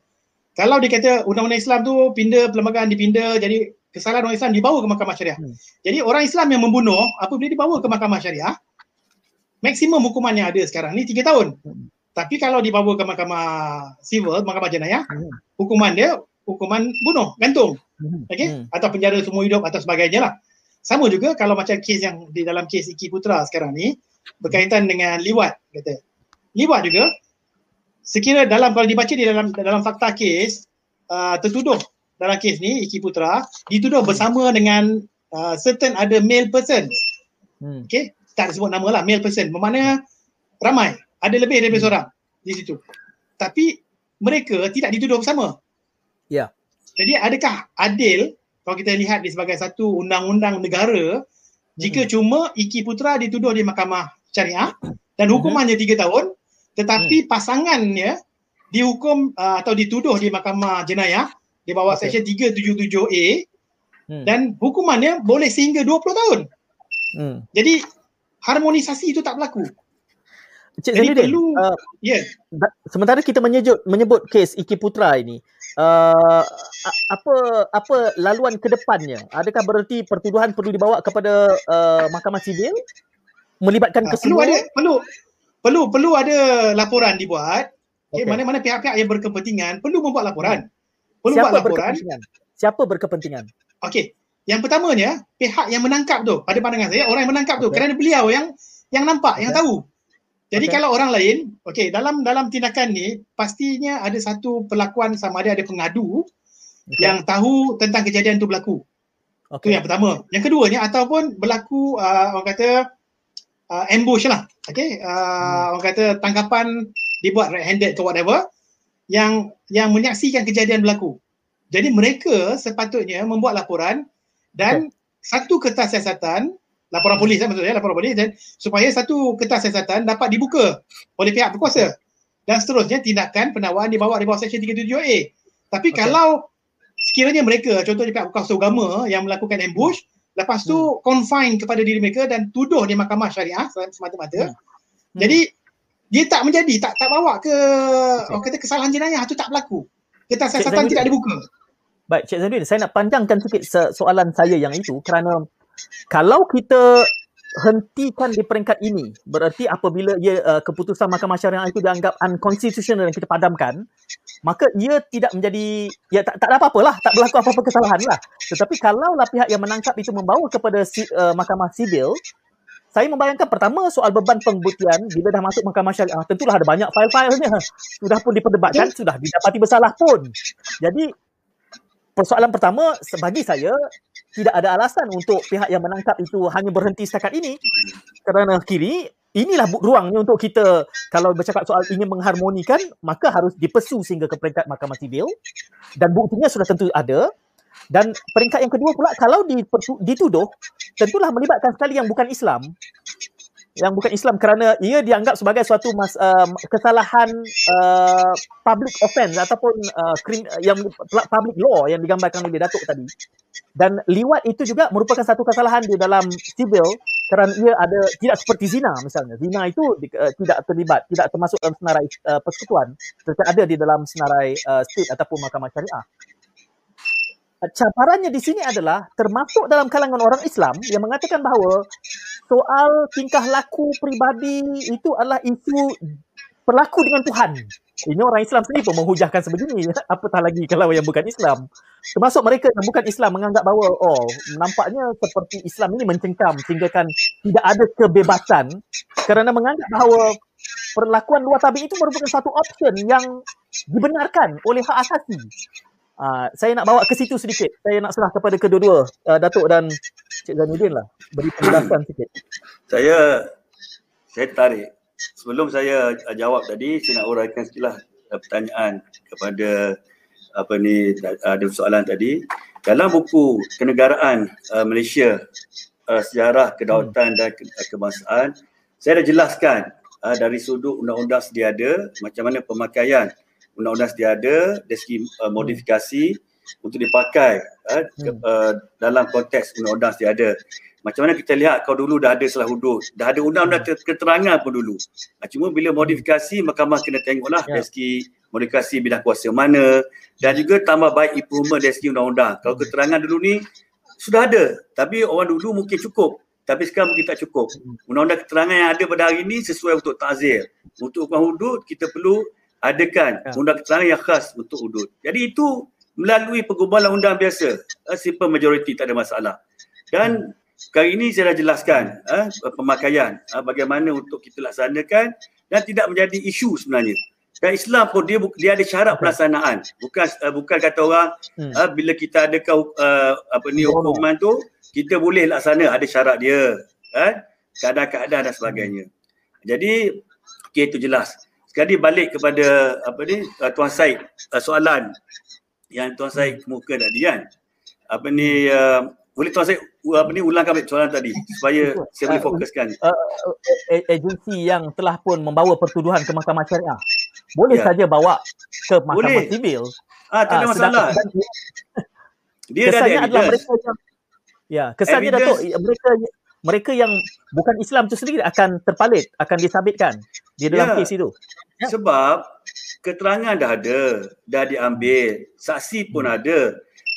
Kalau dikata undang-undang Islam tu pindah perlembagaan dipindah jadi kesalahan orang Islam dibawa ke mahkamah syariah. Hmm. Jadi orang Islam yang membunuh apabila dibawa ke mahkamah syariah maksimum hukuman yang ada sekarang ni tiga tahun. Hmm. Tapi kalau dibawa ke mahkamah civil, mahkamah jenayah, hmm. hukuman dia hukuman bunuh, gantung. Hmm. Okey? Hmm. Atau penjara semua hidup atau sebagainya lah. Sama juga kalau macam kes yang di dalam kes Iki Putra sekarang ni, berkaitan dengan liwat kata. Liwat juga sekira dalam kalau dibaca di dalam dalam fakta kes uh, tertuduh dalam kes ni Iki Putra dituduh bersama dengan uh, certain ada male person. Hmm. Okay, tak disebut nama lah male person. Bermakna ramai, ada lebih daripada hmm. seorang di situ. Tapi mereka tidak dituduh bersama. Ya. Yeah. Jadi adakah adil kalau kita lihat di sebagai satu undang-undang negara jika hmm. cuma Iki Putra dituduh di mahkamah syariah dan hmm. hukumannya tiga tahun tetapi hmm. pasangannya dihukum uh, atau dituduh di mahkamah jenayah di bawah okay. seksyen 377A hmm. dan hukumannya boleh sehingga 20 tahun. Hmm. Jadi harmonisasi itu tak berlaku. Cik Jadi Zainuddin, perlu uh, yeah. sementara kita menyebut menyebut kes Iki Putra ini, uh, apa apa laluan ke depannya? Adakah berarti pertuduhan perlu dibawa kepada uh, mahkamah sivil melibatkan uh, kesemua? Perlu ada perlu perlu perlu ada laporan dibuat. Okay. Mana-mana pihak-pihak yang berkepentingan perlu membuat laporan. Perlu Siapa buat laporan. Berkepentingan? Siapa berkepentingan? Okey. Yang pertamanya pihak yang menangkap tu pada pandangan saya orang yang menangkap okay. tu kerana beliau yang yang nampak, okay. yang tahu. Jadi okay. kalau orang lain, okey, dalam dalam tindakan ni pastinya ada satu perlakuan sama ada ada pengadu okay. yang tahu tentang kejadian tu berlaku. Okay. Itu yang pertama. Yang kedua ni ataupun berlaku uh, orang kata uh, ambush lah. Okey, uh, hmm. orang kata tangkapan dibuat right handed atau whatever yang yang menyaksikan kejadian berlaku. Jadi mereka sepatutnya membuat laporan dan okay. satu kertas siasatan laporan polis kan maksudnya laporan polis dan supaya satu kertas siasatan dapat dibuka oleh pihak berkuasa dan seterusnya tindakan penawaran dibawa di bawah seksyen 377A. Tapi okay. kalau sekiranya mereka contohnya pihak berkuasa agama yang melakukan ambush lepas tu hmm. confine kepada diri mereka dan tuduh di mahkamah syariah semata-mata. Hmm. Hmm. Jadi dia tak menjadi tak tak bawa ke okay. orang kata kesalahan jenayah tu tak berlaku. Kertas siasatan tidak dibuka. Baik, Cik Zainuddin, saya nak panjangkan sikit soalan saya yang itu kerana kalau kita hentikan di peringkat ini berarti apabila ia uh, keputusan mahkamah syariah itu dianggap unconstitutional dan kita padamkan maka ia tidak menjadi ya tak, tak ada apa-apalah tak berlaku apa-apa kesalahan lah. Tetapi kalaulah pihak yang menangkap itu membawa kepada si, uh, mahkamah sibil saya membayangkan pertama soal beban pembuktian bila dah masuk mahkamah syariah tentulah ada banyak file-filenya. Sudah pun diperdebatkan sudah didapati bersalah pun. Jadi persoalan pertama bagi saya tidak ada alasan untuk pihak yang menangkap itu hanya berhenti setakat ini. Kerana kiri inilah ruangnya untuk kita. Kalau bercakap soal ingin mengharmonikan maka harus dipesu sehingga ke peringkat mahkamah sivil dan buktinya sudah tentu ada. Dan peringkat yang kedua pula kalau dituduh tentulah melibatkan sekali yang bukan Islam. Yang bukan Islam kerana ia dianggap sebagai suatu mas, uh, kesalahan uh, public offence ataupun uh, krim, yang public law yang digambarkan oleh Datuk tadi. Dan liwat itu juga merupakan satu kesalahan di dalam civil kerana ia ada tidak seperti zina misalnya. Zina itu uh, tidak terlibat, tidak termasuk dalam senarai uh, persekutuan tetapi ada di dalam senarai uh, state ataupun mahkamah syariah. Cabarannya di sini adalah termasuk dalam kalangan orang Islam yang mengatakan bahawa soal tingkah laku peribadi itu adalah isu berlaku dengan Tuhan. Ini orang Islam sendiri pun menghujahkan sebegini. (laughs) Apatah lagi kalau yang bukan Islam. Termasuk mereka yang bukan Islam menganggap bahawa oh nampaknya seperti Islam ini mencengkam sehingga kan tidak ada kebebasan kerana menganggap bahawa perlakuan luar tabi itu merupakan satu option yang dibenarkan oleh hak asasi. Uh, saya nak bawa ke situ sedikit. Saya nak serah kepada kedua-dua, uh, Datuk dan Cik Zainuddin lah. Beri penjelasan (coughs) sikit. Saya, saya tarik. Sebelum saya uh, jawab tadi, saya nak uraikan sikitlah uh, pertanyaan kepada apa ni ada soalan tadi. Dalam buku kenegaraan uh, Malaysia uh, sejarah kedaulatan hmm. dan ke- kebangsaan saya dah jelaskan uh, dari sudut undang-undang sedia ada macam mana pemakaian undang-undang sedia ada dari segi uh, modifikasi hmm. Untuk dipakai uh, ke, uh, dalam konteks undang-undang sedia ada macam mana kita lihat kalau dulu dah ada salah hudud, dah ada undang-undang keterangan pun dulu. Cuma bila modifikasi, mahkamah kena tengoklah yeah. dari segi modifikasi bidang kuasa mana dan juga tambah baik improvement dari segi undang-undang. Kalau keterangan dulu ni sudah ada, tapi orang dulu mungkin cukup. Tapi sekarang mungkin tak cukup. Undang-undang keterangan yang ada pada hari ini sesuai untuk takzir. Untuk hukuman hudud, kita perlu adakan yeah. undang keterangan yang khas untuk hudud. Jadi itu melalui pergubalan undang biasa. Simple majority, tak ada masalah. Dan Kali ini saya dah jelaskan eh, pemakaian eh, bagaimana untuk kita laksanakan dan tidak menjadi isu sebenarnya. Dan Islam pun dia dia ada syarat pelaksanaan. Bukan uh, bukan kata orang hmm. uh, bila kita ada uh, apa ni hukuman tu kita boleh laksana ada syarat dia kan keadaan-keadaan dan sebagainya. Jadi okey itu jelas. Sekali balik kepada apa ni uh, tuan Said uh, soalan yang tuan Said kemuka tadi kan. Apa ni uh, boleh tuan saya apa ni ulangkan balik soalan tadi supaya saya boleh fokuskan. Uh, uh, agensi yang telah pun membawa pertuduhan ke mahkamah syariah boleh ya. saja bawa ke mahkamah boleh. sivil. Ah tak ada uh, masalah. Dia dah ada adalah mereka yang Ya, kesannya Datuk mereka mereka yang bukan Islam tu sendiri akan terpalit, akan disabitkan di dalam ya. kes itu. Ya. Sebab keterangan dah ada, dah diambil, saksi pun hmm. ada.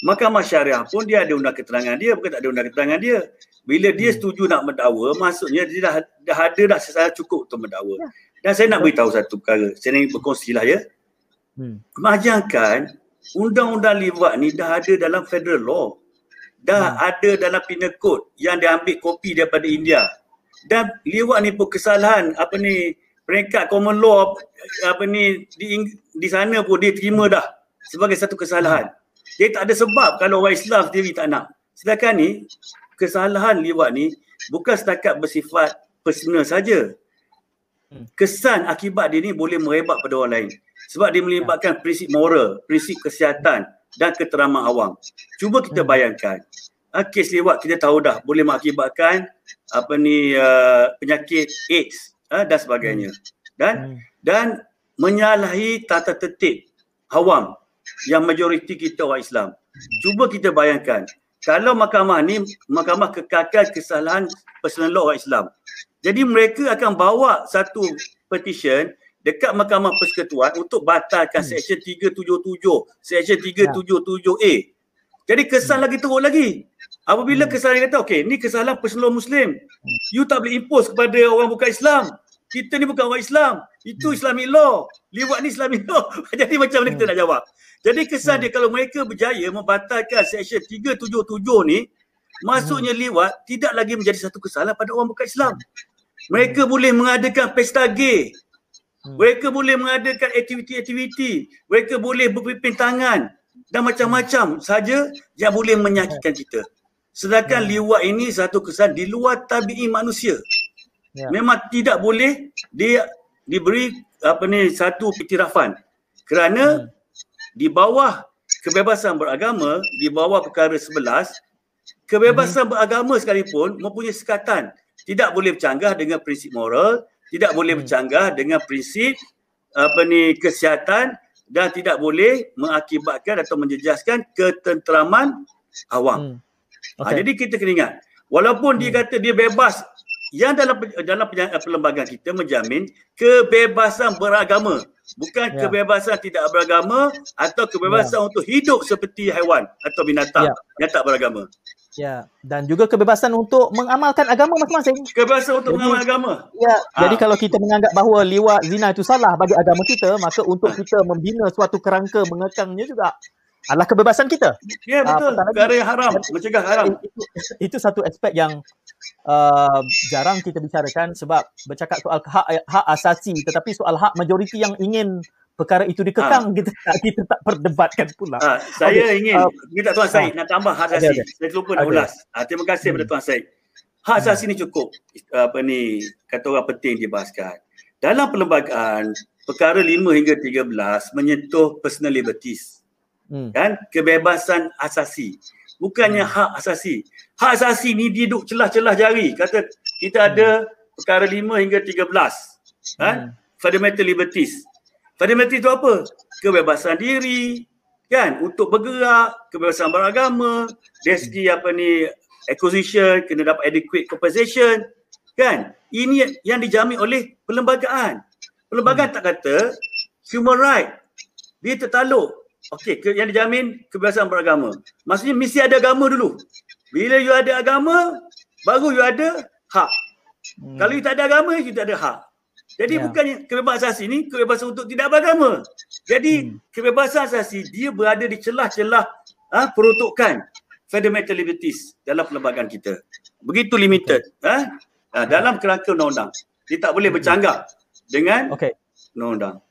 Mahkamah Syariah pun dia ada undang keterangan dia, bukan tak ada undang keterangan dia. Bila dia hmm. setuju nak mendakwa, maksudnya dia dah, dah ada dah secara cukup untuk mendakwa. Ya. Dan saya nak beritahu satu perkara. Saya nak berkongsi lah ya. Hmm. Majangkan undang-undang liwat ni dah ada dalam federal law. Dah hmm. ada dalam penal code yang diambil kopi daripada India. Dan liwat ni pun kesalahan apa ni peringkat common law apa ni di, di sana pun dia terima dah sebagai satu kesalahan. Dia tak ada sebab kalau orang Islam sendiri tak nak. Sedangkan ni, kesalahan liwat ni bukan setakat bersifat personal saja. Hmm. Kesan akibat dia ni boleh merebak pada orang lain. Sebab dia melibatkan prinsip moral, prinsip kesihatan dan keteraman awam. Cuba kita hmm. bayangkan, ah, kes lewat kita tahu dah boleh mengakibatkan apa ni uh, penyakit AIDS uh, dan sebagainya. Hmm. Dan dan menyalahi tata tertib awam yang majoriti kita orang Islam. Cuba kita bayangkan, kalau mahkamah ni mahkamah kekalkan kesalahan personal law orang Islam. Jadi mereka akan bawa satu petition dekat mahkamah persekutuan untuk batalkan hmm. section 377, section 377A. Jadi kesan hmm. lagi teruk lagi. Apabila hmm. kesalahan kata, okey, ni kesalahan personal Muslim. You tak boleh impose kepada orang bukan Islam. Kita ni bukan orang Islam. Itu. Islamic law. Liwat ni Islamic (laughs) law. (laughs) Jadi macam mana kita nak jawab? Jadi kesan dia kalau mereka berjaya membatalkan section 377 ni, masuknya liwat tidak lagi menjadi satu kesalahan pada orang bukan Islam. Mereka boleh mengadakan pesta gay. Mereka boleh mengadakan aktiviti-aktiviti. Mereka boleh berpimpin tangan dan macam-macam saja yang boleh menyakitkan kita. Sedangkan liwat ini satu kesan di luar tabi'i manusia. Ya. Memang tidak boleh dia diberi apa ni satu piktirafan. Kerana hmm di bawah kebebasan beragama di bawah perkara 11 kebebasan hmm. beragama sekalipun mempunyai sekatan tidak boleh bercanggah dengan prinsip moral tidak boleh hmm. bercanggah dengan prinsip apa ni kesihatan dan tidak boleh mengakibatkan atau menjejaskan ketenteraman awam. Hmm. Okay. Ha, jadi kita kena ingat walaupun hmm. dia kata dia bebas yang dalam dalam perlembagaan kita menjamin kebebasan beragama bukan ya. kebebasan tidak beragama atau kebebasan ya. untuk hidup seperti haiwan atau binatang ya. yang tak beragama. Ya, dan juga kebebasan untuk mengamalkan agama masing-masing. Kebebasan untuk jadi, mengamalkan agama. Ya, ha. jadi kalau kita menganggap bahawa liwat zina itu salah bagi agama kita, maka untuk ha. kita membina suatu kerangka mengekangnya juga adalah kebebasan kita. Ya, betul. Uh, Perkara yang haram, mencegah haram. Itu, itu satu aspek yang uh, jarang kita bicarakan sebab bercakap soal hak hak asasi tetapi soal hak majoriti yang ingin perkara itu dikekang ha. kita kita tak perdebatkan pula. Ha, saya okay. ingin uh, minta tuan Said ha. nak tambah hak asasi. Okay, okay. Saya lupa nak ulas. Ha, terima kasih hmm. kepada tuan Said. Hak asasi hmm. ni cukup apa ni kata orang penting dibahaskan. Dalam perlembagaan perkara 5 hingga 13 menyentuh personal liberties. Hmm. Kan kebebasan asasi bukannya hak asasi. Hak asasi ni dia celah-celah jari. Kata kita ada perkara 5 hingga 13. Ha? Hmm. Fundamental liberties. Fundamental itu apa? Kebebasan diri, kan? Untuk bergerak, kebebasan beragama, dari segi apa ni, acquisition, kena dapat adequate compensation, kan? Ini yang dijamin oleh perlembagaan. Perlembagaan tak kata human right. Dia tertaluk Okey, ke, yang dijamin kebebasan beragama. Maksudnya mesti ada agama dulu. Bila you ada agama, baru you ada hak. Hmm. Kalau you tak ada agama, you tak ada hak. Jadi yeah. bukan kebebasan asasi ni kebebasan untuk tidak beragama. Jadi hmm. kebebasan asasi dia berada di celah-celah ha, peruntukan fundamental liberties dalam perlembagaan kita. Begitu limited. Okay. Ha? ha, dalam kerangka undang-undang. Dia tak boleh hmm. bercanggah dengan okay. undang-undang.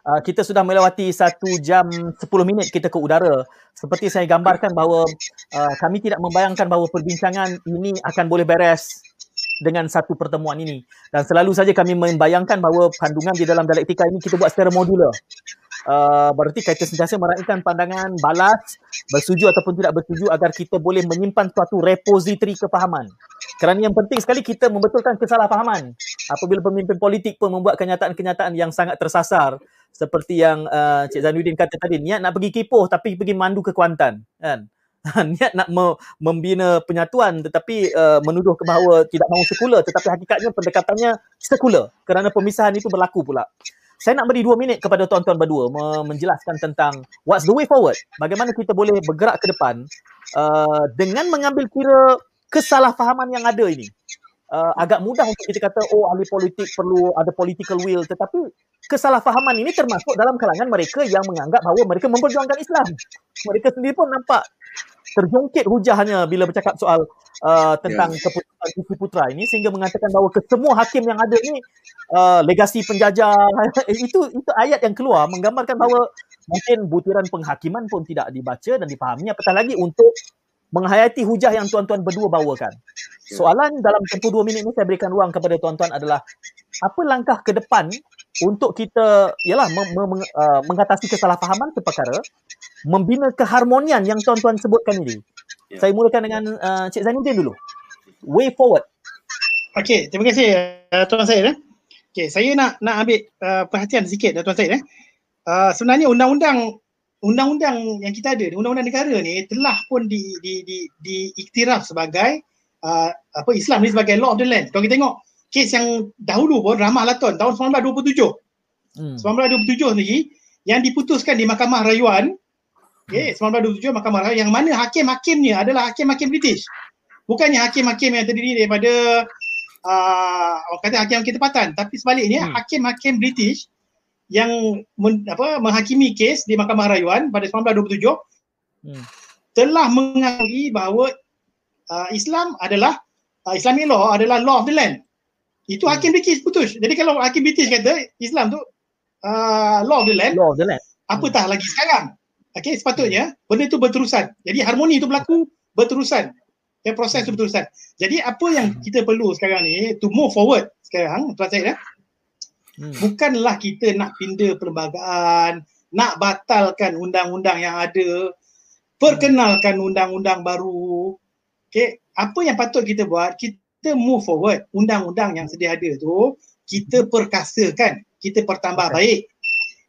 Uh, kita sudah melewati satu jam sepuluh minit kita ke udara. Seperti saya gambarkan bahawa uh, kami tidak membayangkan bahawa perbincangan ini akan boleh beres dengan satu pertemuan ini. Dan selalu saja kami membayangkan bahawa kandungan di dalam dialektika ini kita buat secara modular. Uh, berarti kita sentiasa meraihkan pandangan balas, bersetuju ataupun tidak bersetuju agar kita boleh menyimpan suatu repository kefahaman. Kerana yang penting sekali kita membetulkan kesalahpahaman. Apabila pemimpin politik pun membuat kenyataan-kenyataan yang sangat tersasar, seperti yang uh, Cik Zainuddin kata tadi niat nak pergi kipoh tapi pergi mandu ke Kuantan kan niat nak me- membina penyatuan tetapi uh, menuduh ke bahawa tidak mahu sekular tetapi hakikatnya pendekatannya sekular kerana pemisahan itu berlaku pula. Saya nak beri dua minit kepada tuan-tuan berdua menjelaskan tentang what's the way forward. Bagaimana kita boleh bergerak ke depan uh, dengan mengambil kira kesalahfahaman yang ada ini. Uh, agak mudah untuk kita kata oh ahli politik perlu ada political will tetapi kesalahfahaman ini termasuk dalam kalangan mereka yang menganggap bahawa mereka memperjuangkan Islam. Mereka sendiri pun nampak terjongkit hujahnya bila bercakap soal uh, tentang yeah. keputusan Isi Putra ini sehingga mengatakan bahawa kesemua hakim yang ada ini uh, legasi penjajah (laughs) itu itu ayat yang keluar menggambarkan bahawa mungkin butiran penghakiman pun tidak dibaca dan dipahami apatah lagi untuk menghayati hujah yang tuan-tuan berdua bawakan. Soalan dalam tempoh dua minit ini saya berikan ruang kepada tuan-tuan adalah apa langkah ke depan untuk kita ialah mem- mem- uh, mengatasi kesalahpahaman perkara membina keharmonian yang tuan-tuan sebutkan ini. Yeah. Saya mulakan dengan uh, Cik Zainuddin dulu. Way forward. Okey, terima kasih uh, Tuan Syed. Eh. Okey, saya nak nak ambil uh, perhatian sikit uh, Tuan Syed. Eh. Uh, sebenarnya undang-undang undang-undang yang kita ada, undang-undang negara ni telah pun di di di diiktiraf sebagai uh, apa Islam ni sebagai law of the land. Kalau kita tengok kes yang dahulu pun Ramah Laton tahun 1927. Hmm. 1927 ni yang diputuskan di Mahkamah Rayuan Okay, 1927 Mahkamah Rayuan yang mana hakim-hakimnya adalah hakim-hakim British. Bukannya hakim-hakim yang terdiri daripada uh, orang kata hakim-hakim tempatan tapi sebaliknya hmm. hakim-hakim British yang men, apa menghakimi kes di Mahkamah Rayuan pada 1927 hmm. telah mengakui bahawa uh, Islam adalah uh, Islamic law adalah law of the land. Itu hmm. hakim British putus. Jadi kalau hakim British kata Islam tu uh, law of the land. Law of the land. Apatah hmm. lagi sekarang. Okey, sepatutnya benda itu berterusan. Jadi harmoni itu berlaku berterusan. Ya, proses hmm. berterusan. Jadi apa yang hmm. kita perlu sekarang ni to move forward sekarang, tuan saya dah. Hmm. Bukanlah kita nak pindah perlembagaan, nak batalkan undang-undang yang ada, perkenalkan undang-undang baru. Okey, apa yang patut kita buat? Kita kita move forward undang-undang yang sedia ada tu kita perkasakan kita pertambah okay. baik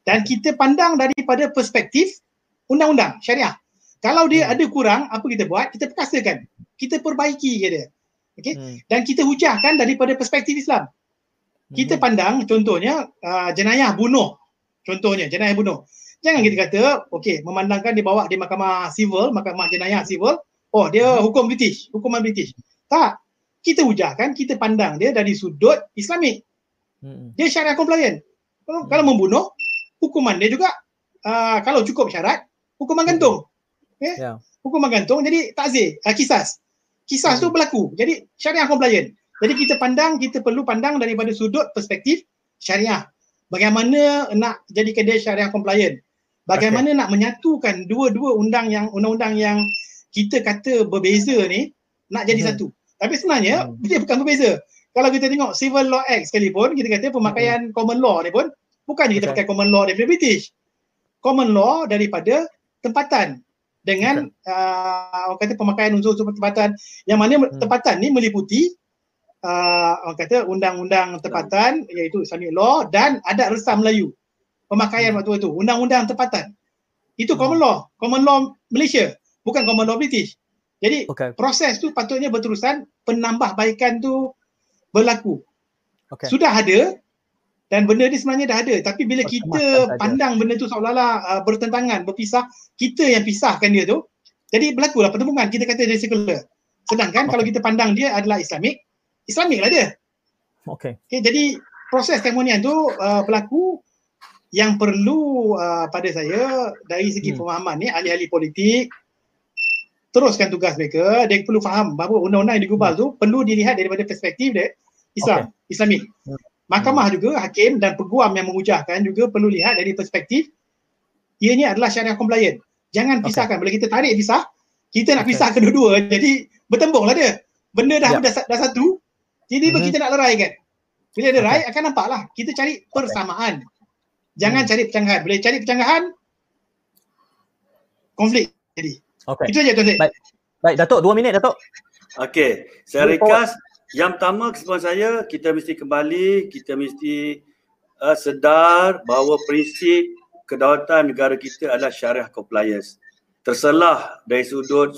dan kita pandang daripada perspektif undang-undang syariah kalau dia hmm. ada kurang apa kita buat kita perkasakan kita perbaiki dia okey hmm. dan kita hujahkan daripada perspektif Islam kita hmm. pandang contohnya uh, jenayah bunuh contohnya jenayah bunuh jangan kita kata okey memandangkan dia bawa di mahkamah civil mahkamah jenayah civil oh dia hmm. hukum British hukuman British tak kita hujahkan, kita pandang dia dari sudut Islamik. Hmm. Dia syariah compliant. Kalau, hmm. kalau membunuh, hukuman dia juga uh, kalau cukup syarat, hukuman gantung. Okay? Yeah. Hukuman gantung jadi takzir, uh, kisas. Kisas hmm. tu berlaku. Jadi syariah compliant. Jadi kita pandang, kita perlu pandang daripada sudut perspektif syariah. Bagaimana nak jadikan dia syariah compliant? Bagaimana okay. nak menyatukan dua-dua undang yang undang-undang yang kita kata berbeza ni nak jadi hmm. satu. Tapi sebenarnya hmm. dia bukan berbeza. Kalau kita tengok Civil Law Act sekalipun, kita kata pemakaian hmm. common law ni pun bukannya kita pakai common law daripada British. Common law daripada tempatan. dengan uh, orang kata pemakaian unsur-unsur tempatan yang mana hmm. tempatan ni meliputi uh, orang kata undang-undang tempatan hmm. iaitu Islamic law dan adat resam Melayu. Pemakaian hmm. waktu itu undang-undang tempatan. Itu common hmm. law, common law Malaysia, bukan common law British. Jadi okay. proses tu patutnya berterusan penambahbaikan tu berlaku. Okay. Sudah ada dan benda ni sebenarnya dah ada tapi bila kita pandang benda tu seolah-olah uh, bertentangan, berpisah, kita yang pisahkan dia tu. Jadi berlakulah pertemuan kita kata dia sekular. Sedangkan okay. kalau kita pandang dia adalah Islamik, Islamik lah dia. Okay. okay jadi proses testimonian tu uh, berlaku yang perlu uh, pada saya dari segi hmm. pemahaman ni ahli-ahli politik teruskan tugas mereka dia perlu faham bahawa undang-undang yang digubal tu perlu dilihat daripada perspektif dia Islam okay. Islamik hmm. Mahkamah hmm. juga hakim dan peguam yang mengujarkan juga perlu lihat dari perspektif ianya adalah syariah compliant jangan pisahkan okay. bila kita tarik pisah kita nak okay. pisah kedua-dua jadi bertembunglah dia benda dah, yeah. dah, dah satu jadi hmm. kita nak lerai kan bila ada okay. rai akan nampaklah kita cari persamaan jangan hmm. cari percanggahan bila cari percanggahan konflik jadi Okay. Itu saja Tuan. Baik. Baik, Datuk. Dua minit, Datuk. Okey. Saya ringkas. Yang pertama kesimpulan saya, kita mesti kembali, kita mesti uh, sedar bahawa prinsip kedaulatan negara kita adalah syariah compliance. Terselah dari sudut,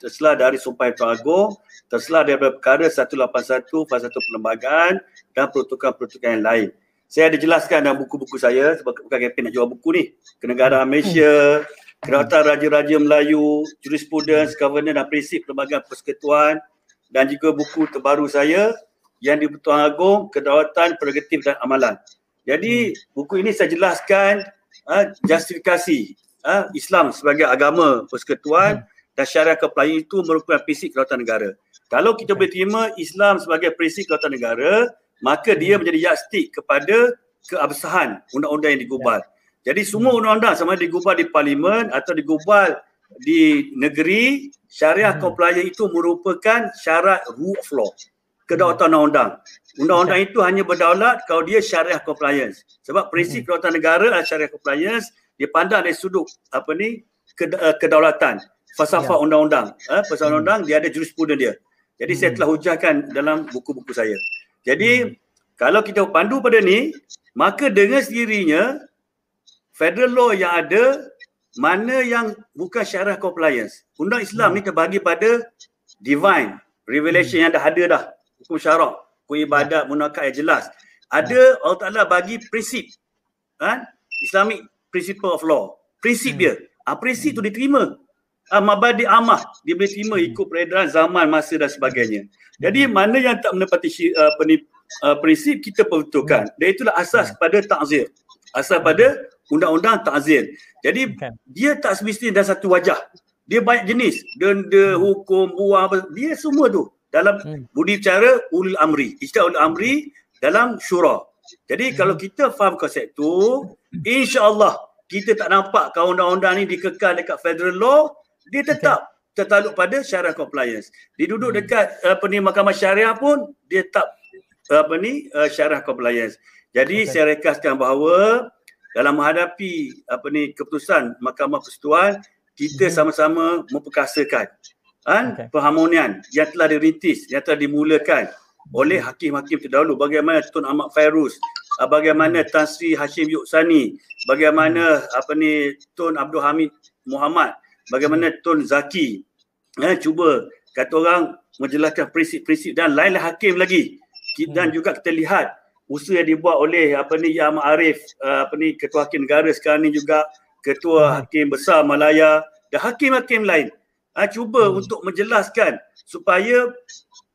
terselah dari Sumpah Tuan Agong, terselah dari perkara 181, fasa 1 perlembagaan dan peruntukan-peruntukan yang lain. Saya ada jelaskan dalam buku-buku saya sebab bukan kempen nak jual buku ni. Kenegaraan Malaysia, Kedaulatan Raja-Raja Melayu, Jurisprudence, Governance dan Prinsip Perlembagaan Persekutuan dan juga buku terbaru saya yang di Tuan Agong, Kedaulatan, Prerogatif dan Amalan. Jadi hmm. buku ini saya jelaskan uh, justifikasi uh, Islam sebagai agama persekutuan hmm. dan syariah kepelayan itu merupakan prinsip kedaulatan negara. Kalau kita boleh terima Islam sebagai prinsip kedaulatan negara, maka dia hmm. menjadi yardstick kepada keabsahan undang-undang yang digubal. Ya. Jadi semua undang-undang sama digubal di parlimen atau digubal di negeri, syariah hmm. compliance itu merupakan syarat rule of law. Kedaulatan undang-undang. Undang-undang itu hanya berdaulat kalau dia syariah compliance. Sebab prinsip hmm. kedaulatan negara adalah syariah compliance dipandang dari sudut apa ni eh, kedaulatan. Falsafah ya. undang-undang. Eh, falsafah hmm. undang dia ada jurisprudence dia. Jadi hmm. saya telah hujahkan dalam buku-buku saya. Jadi hmm. kalau kita pandu pada ni, maka dengan sendirinya federal law yang ada mana yang bukan syariah compliance. Undang Islam ni terbagi pada divine revelation yang dah ada dah. Hukum syarak, hukum ibadat, munakat yang jelas. Ada. Allah Ta'ala bagi prinsip. Kan? Islamic principle of law. Prinsip dia. Ah, prinsip tu diterima. Ah, mabadi amah. Dia boleh terima ikut peredaran zaman, masa dan sebagainya. Jadi mana yang tak menepati uh, prinsip kita peruntukkan. Hmm. Dan itulah asas kepada takzir. Asas pada undang-undang takzir. Jadi okay. dia tak semestinya dalam satu wajah. Dia banyak jenis. Denda, hmm. hukum, buang apa. Dia semua tu dalam hmm. budi bicara ulil amri. Istilah ulil amri dalam syura. Jadi hmm. kalau kita faham konsep tu, insya-Allah kita tak nampak kalau undang-undang ni dikekal dekat federal law, dia tetap okay. tertaluk pada syariah compliance. Dia duduk hmm. dekat apa ni mahkamah syariah pun dia tak apa ni uh, syariah compliance. Jadi okay. saya rekaskan bahawa dalam menghadapi apa ni keputusan Mahkamah Persekutuan kita mm-hmm. sama-sama memperkasakan kan okay. perharmonian yang telah dirintis yang telah dimulakan oleh hakim-hakim terdahulu. Bagaimana Tun Ahmad Fairuz ah, bagaimana Tan Sri Hashim Yuksani bagaimana apa ni Tun Abdul Hamid Muhammad bagaimana Tun Zaki eh, cuba kata orang menjelaskan prinsip-prinsip dan lain-lain hakim lagi. Dan juga kita lihat usaha yang dibuat oleh apa ni Yang Arif uh, apa ni ketua hakim negara sekarang ni juga ketua hmm. hakim besar Malaya dan hakim-hakim lain uh, cuba hmm. untuk menjelaskan supaya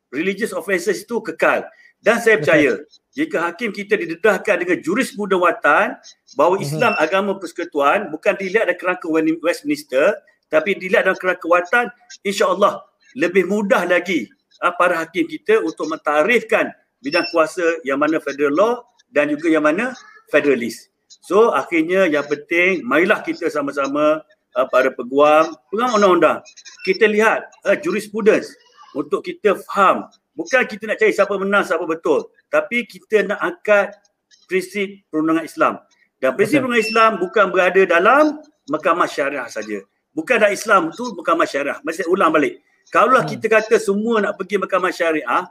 religious offences itu kekal dan saya percaya jika hakim kita didedahkan dengan juris muda watan bahawa hmm. Islam hmm. agama persekutuan bukan dilihat dalam kerangka Westminster tapi dilihat dalam kerangka watan insya-Allah lebih mudah lagi uh, para hakim kita untuk mentarifkan bidang kuasa yang mana federal law dan juga yang mana federalist. So akhirnya yang penting marilah kita sama-sama uh, para peguam, peguam undang-undang. Kita lihat uh, jurisprudence untuk kita faham. Bukan kita nak cari siapa menang, siapa betul. Tapi kita nak angkat prinsip perundangan Islam. Dan prinsip okay. perundangan Islam bukan berada dalam mahkamah syariah saja. Bukan dah Islam tu bukan masyarakat. Masih ulang balik. Kalau hmm. kita kata semua nak pergi mahkamah syariah,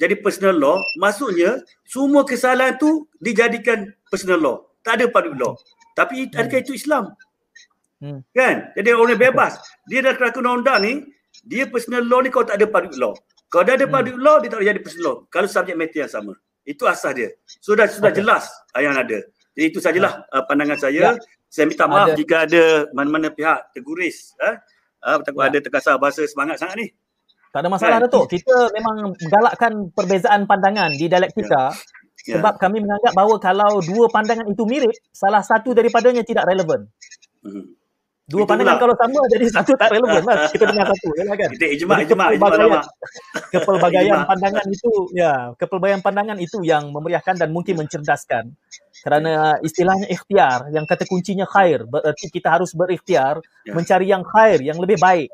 jadi personal law, maksudnya semua kesalahan tu dijadikan personal law. Tak ada public law. Tapi hmm. adakah itu Islam? Hmm. Kan? Jadi orang bebas. Dia dah kerana undang-undang ni, dia personal law ni kalau tak ada public law. Kalau dia ada hmm. public law, dia tak boleh jadi personal law. Kalau subjek matter yang sama. Itu asas dia. Sudah sudah okay. jelas yang ada. Jadi itu sajalah uh, pandangan saya. Ya. Saya minta maaf ada. jika ada mana-mana pihak terguris. Eh? Uh, takut ya. ada terkasar bahasa semangat sangat ni. Tak ada masalah kan? Datuk. Kita memang galakkan perbezaan pandangan di dialektika ya. sebab ya. kami menganggap bahawa kalau dua pandangan itu mirip, salah satu daripadanya tidak relevan. Hmm. Dua pandangan kalau sama jadi satu tak relevan lah. Kita dengar satu ya kan. Kita ijma ijma ijma Kepelbagaian pandangan itu ya, kepelbagaian pandangan itu yang memeriahkan dan mungkin mencerdaskan. Kerana istilahnya ikhtiar yang kata kuncinya khair bererti kita harus berikhtiar ya. mencari yang khair yang lebih baik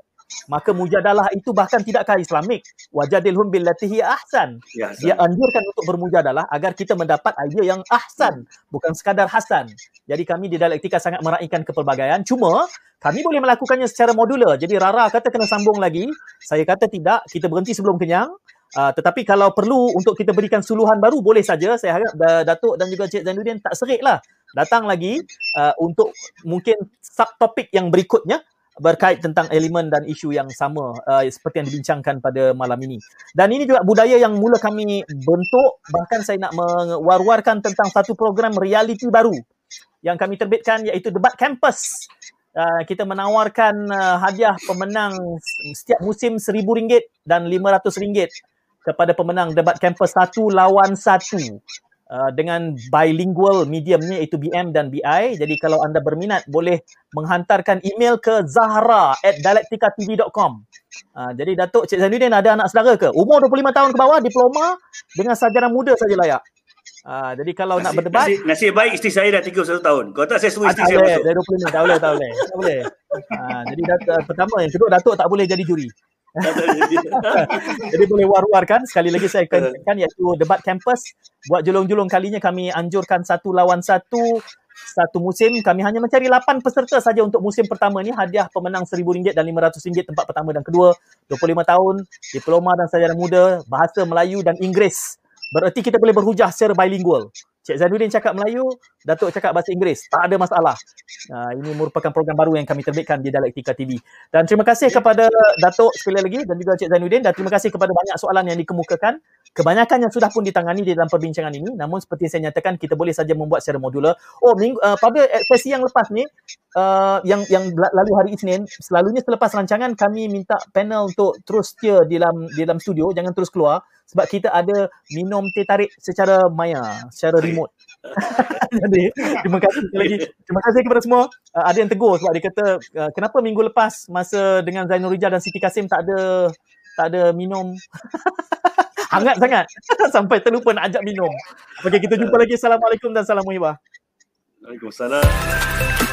maka mujadalah itu bahkan tidakkah islamik? Wajadilhum billatihi ahsan. Ya, dia anjurkan untuk bermujadalah agar kita mendapat idea yang ahsan bukan sekadar hasan. Jadi kami di dialektika sangat meraihkan kepelbagaian. Cuma kami boleh melakukannya secara modular. Jadi Rara kata kena sambung lagi. Saya kata tidak kita berhenti sebelum kenyang. Uh, tetapi kalau perlu untuk kita berikan suluhan baru boleh saja. Saya harap uh, Datuk dan juga Cik Zainuddin tak serik lah. Datang lagi uh, untuk mungkin subtopik yang berikutnya berkait tentang elemen dan isu yang sama uh, seperti yang dibincangkan pada malam ini. Dan ini juga budaya yang mula kami bentuk bahkan saya nak mewar-warkan tentang satu program reality baru yang kami terbitkan iaitu Debat Campus. Uh, kita menawarkan uh, hadiah pemenang setiap musim RM1,000 dan RM500 kepada pemenang Debat Campus satu lawan satu. Uh, dengan bilingual mediumnya iaitu BM dan BI. Jadi kalau anda berminat boleh menghantarkan email ke zahra at dialektikatv.com. Uh, jadi Datuk Cik Zainuddin ada anak saudara ke? Umur 25 tahun ke bawah, diploma dengan sarjana muda saja layak. Uh, jadi kalau nasib, nak berdebat nasib, nasib baik isteri saya dah 31 tahun. Kalau tak saya suruh isteri saya masuk. Dah 25 tak boleh, tak boleh. Tak boleh. Uh, jadi dat- pertama yang kedua Datuk tak boleh jadi juri. (laughs) Jadi boleh war-warkan. Sekali lagi saya akan kan iaitu debat kampus. Buat julung-julung kalinya kami anjurkan satu lawan satu. Satu musim. Kami hanya mencari lapan peserta saja untuk musim pertama ni. Hadiah pemenang RM1000 dan RM500 tempat pertama dan kedua. 25 tahun diploma dan sarjana muda bahasa Melayu dan Inggeris. Bererti kita boleh berhujah secara bilingual Cik Zainuddin cakap Melayu, Datuk cakap bahasa Inggeris. Tak ada masalah. Uh, ini merupakan program baru yang kami terbitkan di Dialektika TV. Dan terima kasih kepada Datuk sekali lagi dan juga Cik Zainuddin dan terima kasih kepada banyak soalan yang dikemukakan. Kebanyakan yang sudah pun ditangani di dalam perbincangan ini. Namun seperti saya nyatakan, kita boleh saja membuat secara modular. Oh, minggu, uh, pada sesi yang lepas ni, uh, yang yang lalu hari Isnin, selalunya selepas rancangan kami minta panel untuk terus setia di dalam di dalam studio, jangan terus keluar sebab kita ada minum teh tarik secara maya, secara remote. (laughs) Jadi, terima kasih lagi. Terima kasih kepada semua. Uh, ada yang tegur sebab dia kata, uh, kenapa minggu lepas masa dengan Zainul Rijal dan Siti Kasim tak ada tak ada minum. (laughs) Hangat sangat. (laughs) Sampai terlupa nak ajak minum. Okey, kita jumpa lagi. Assalamualaikum dan salam muhibah. Waalaikumsalam.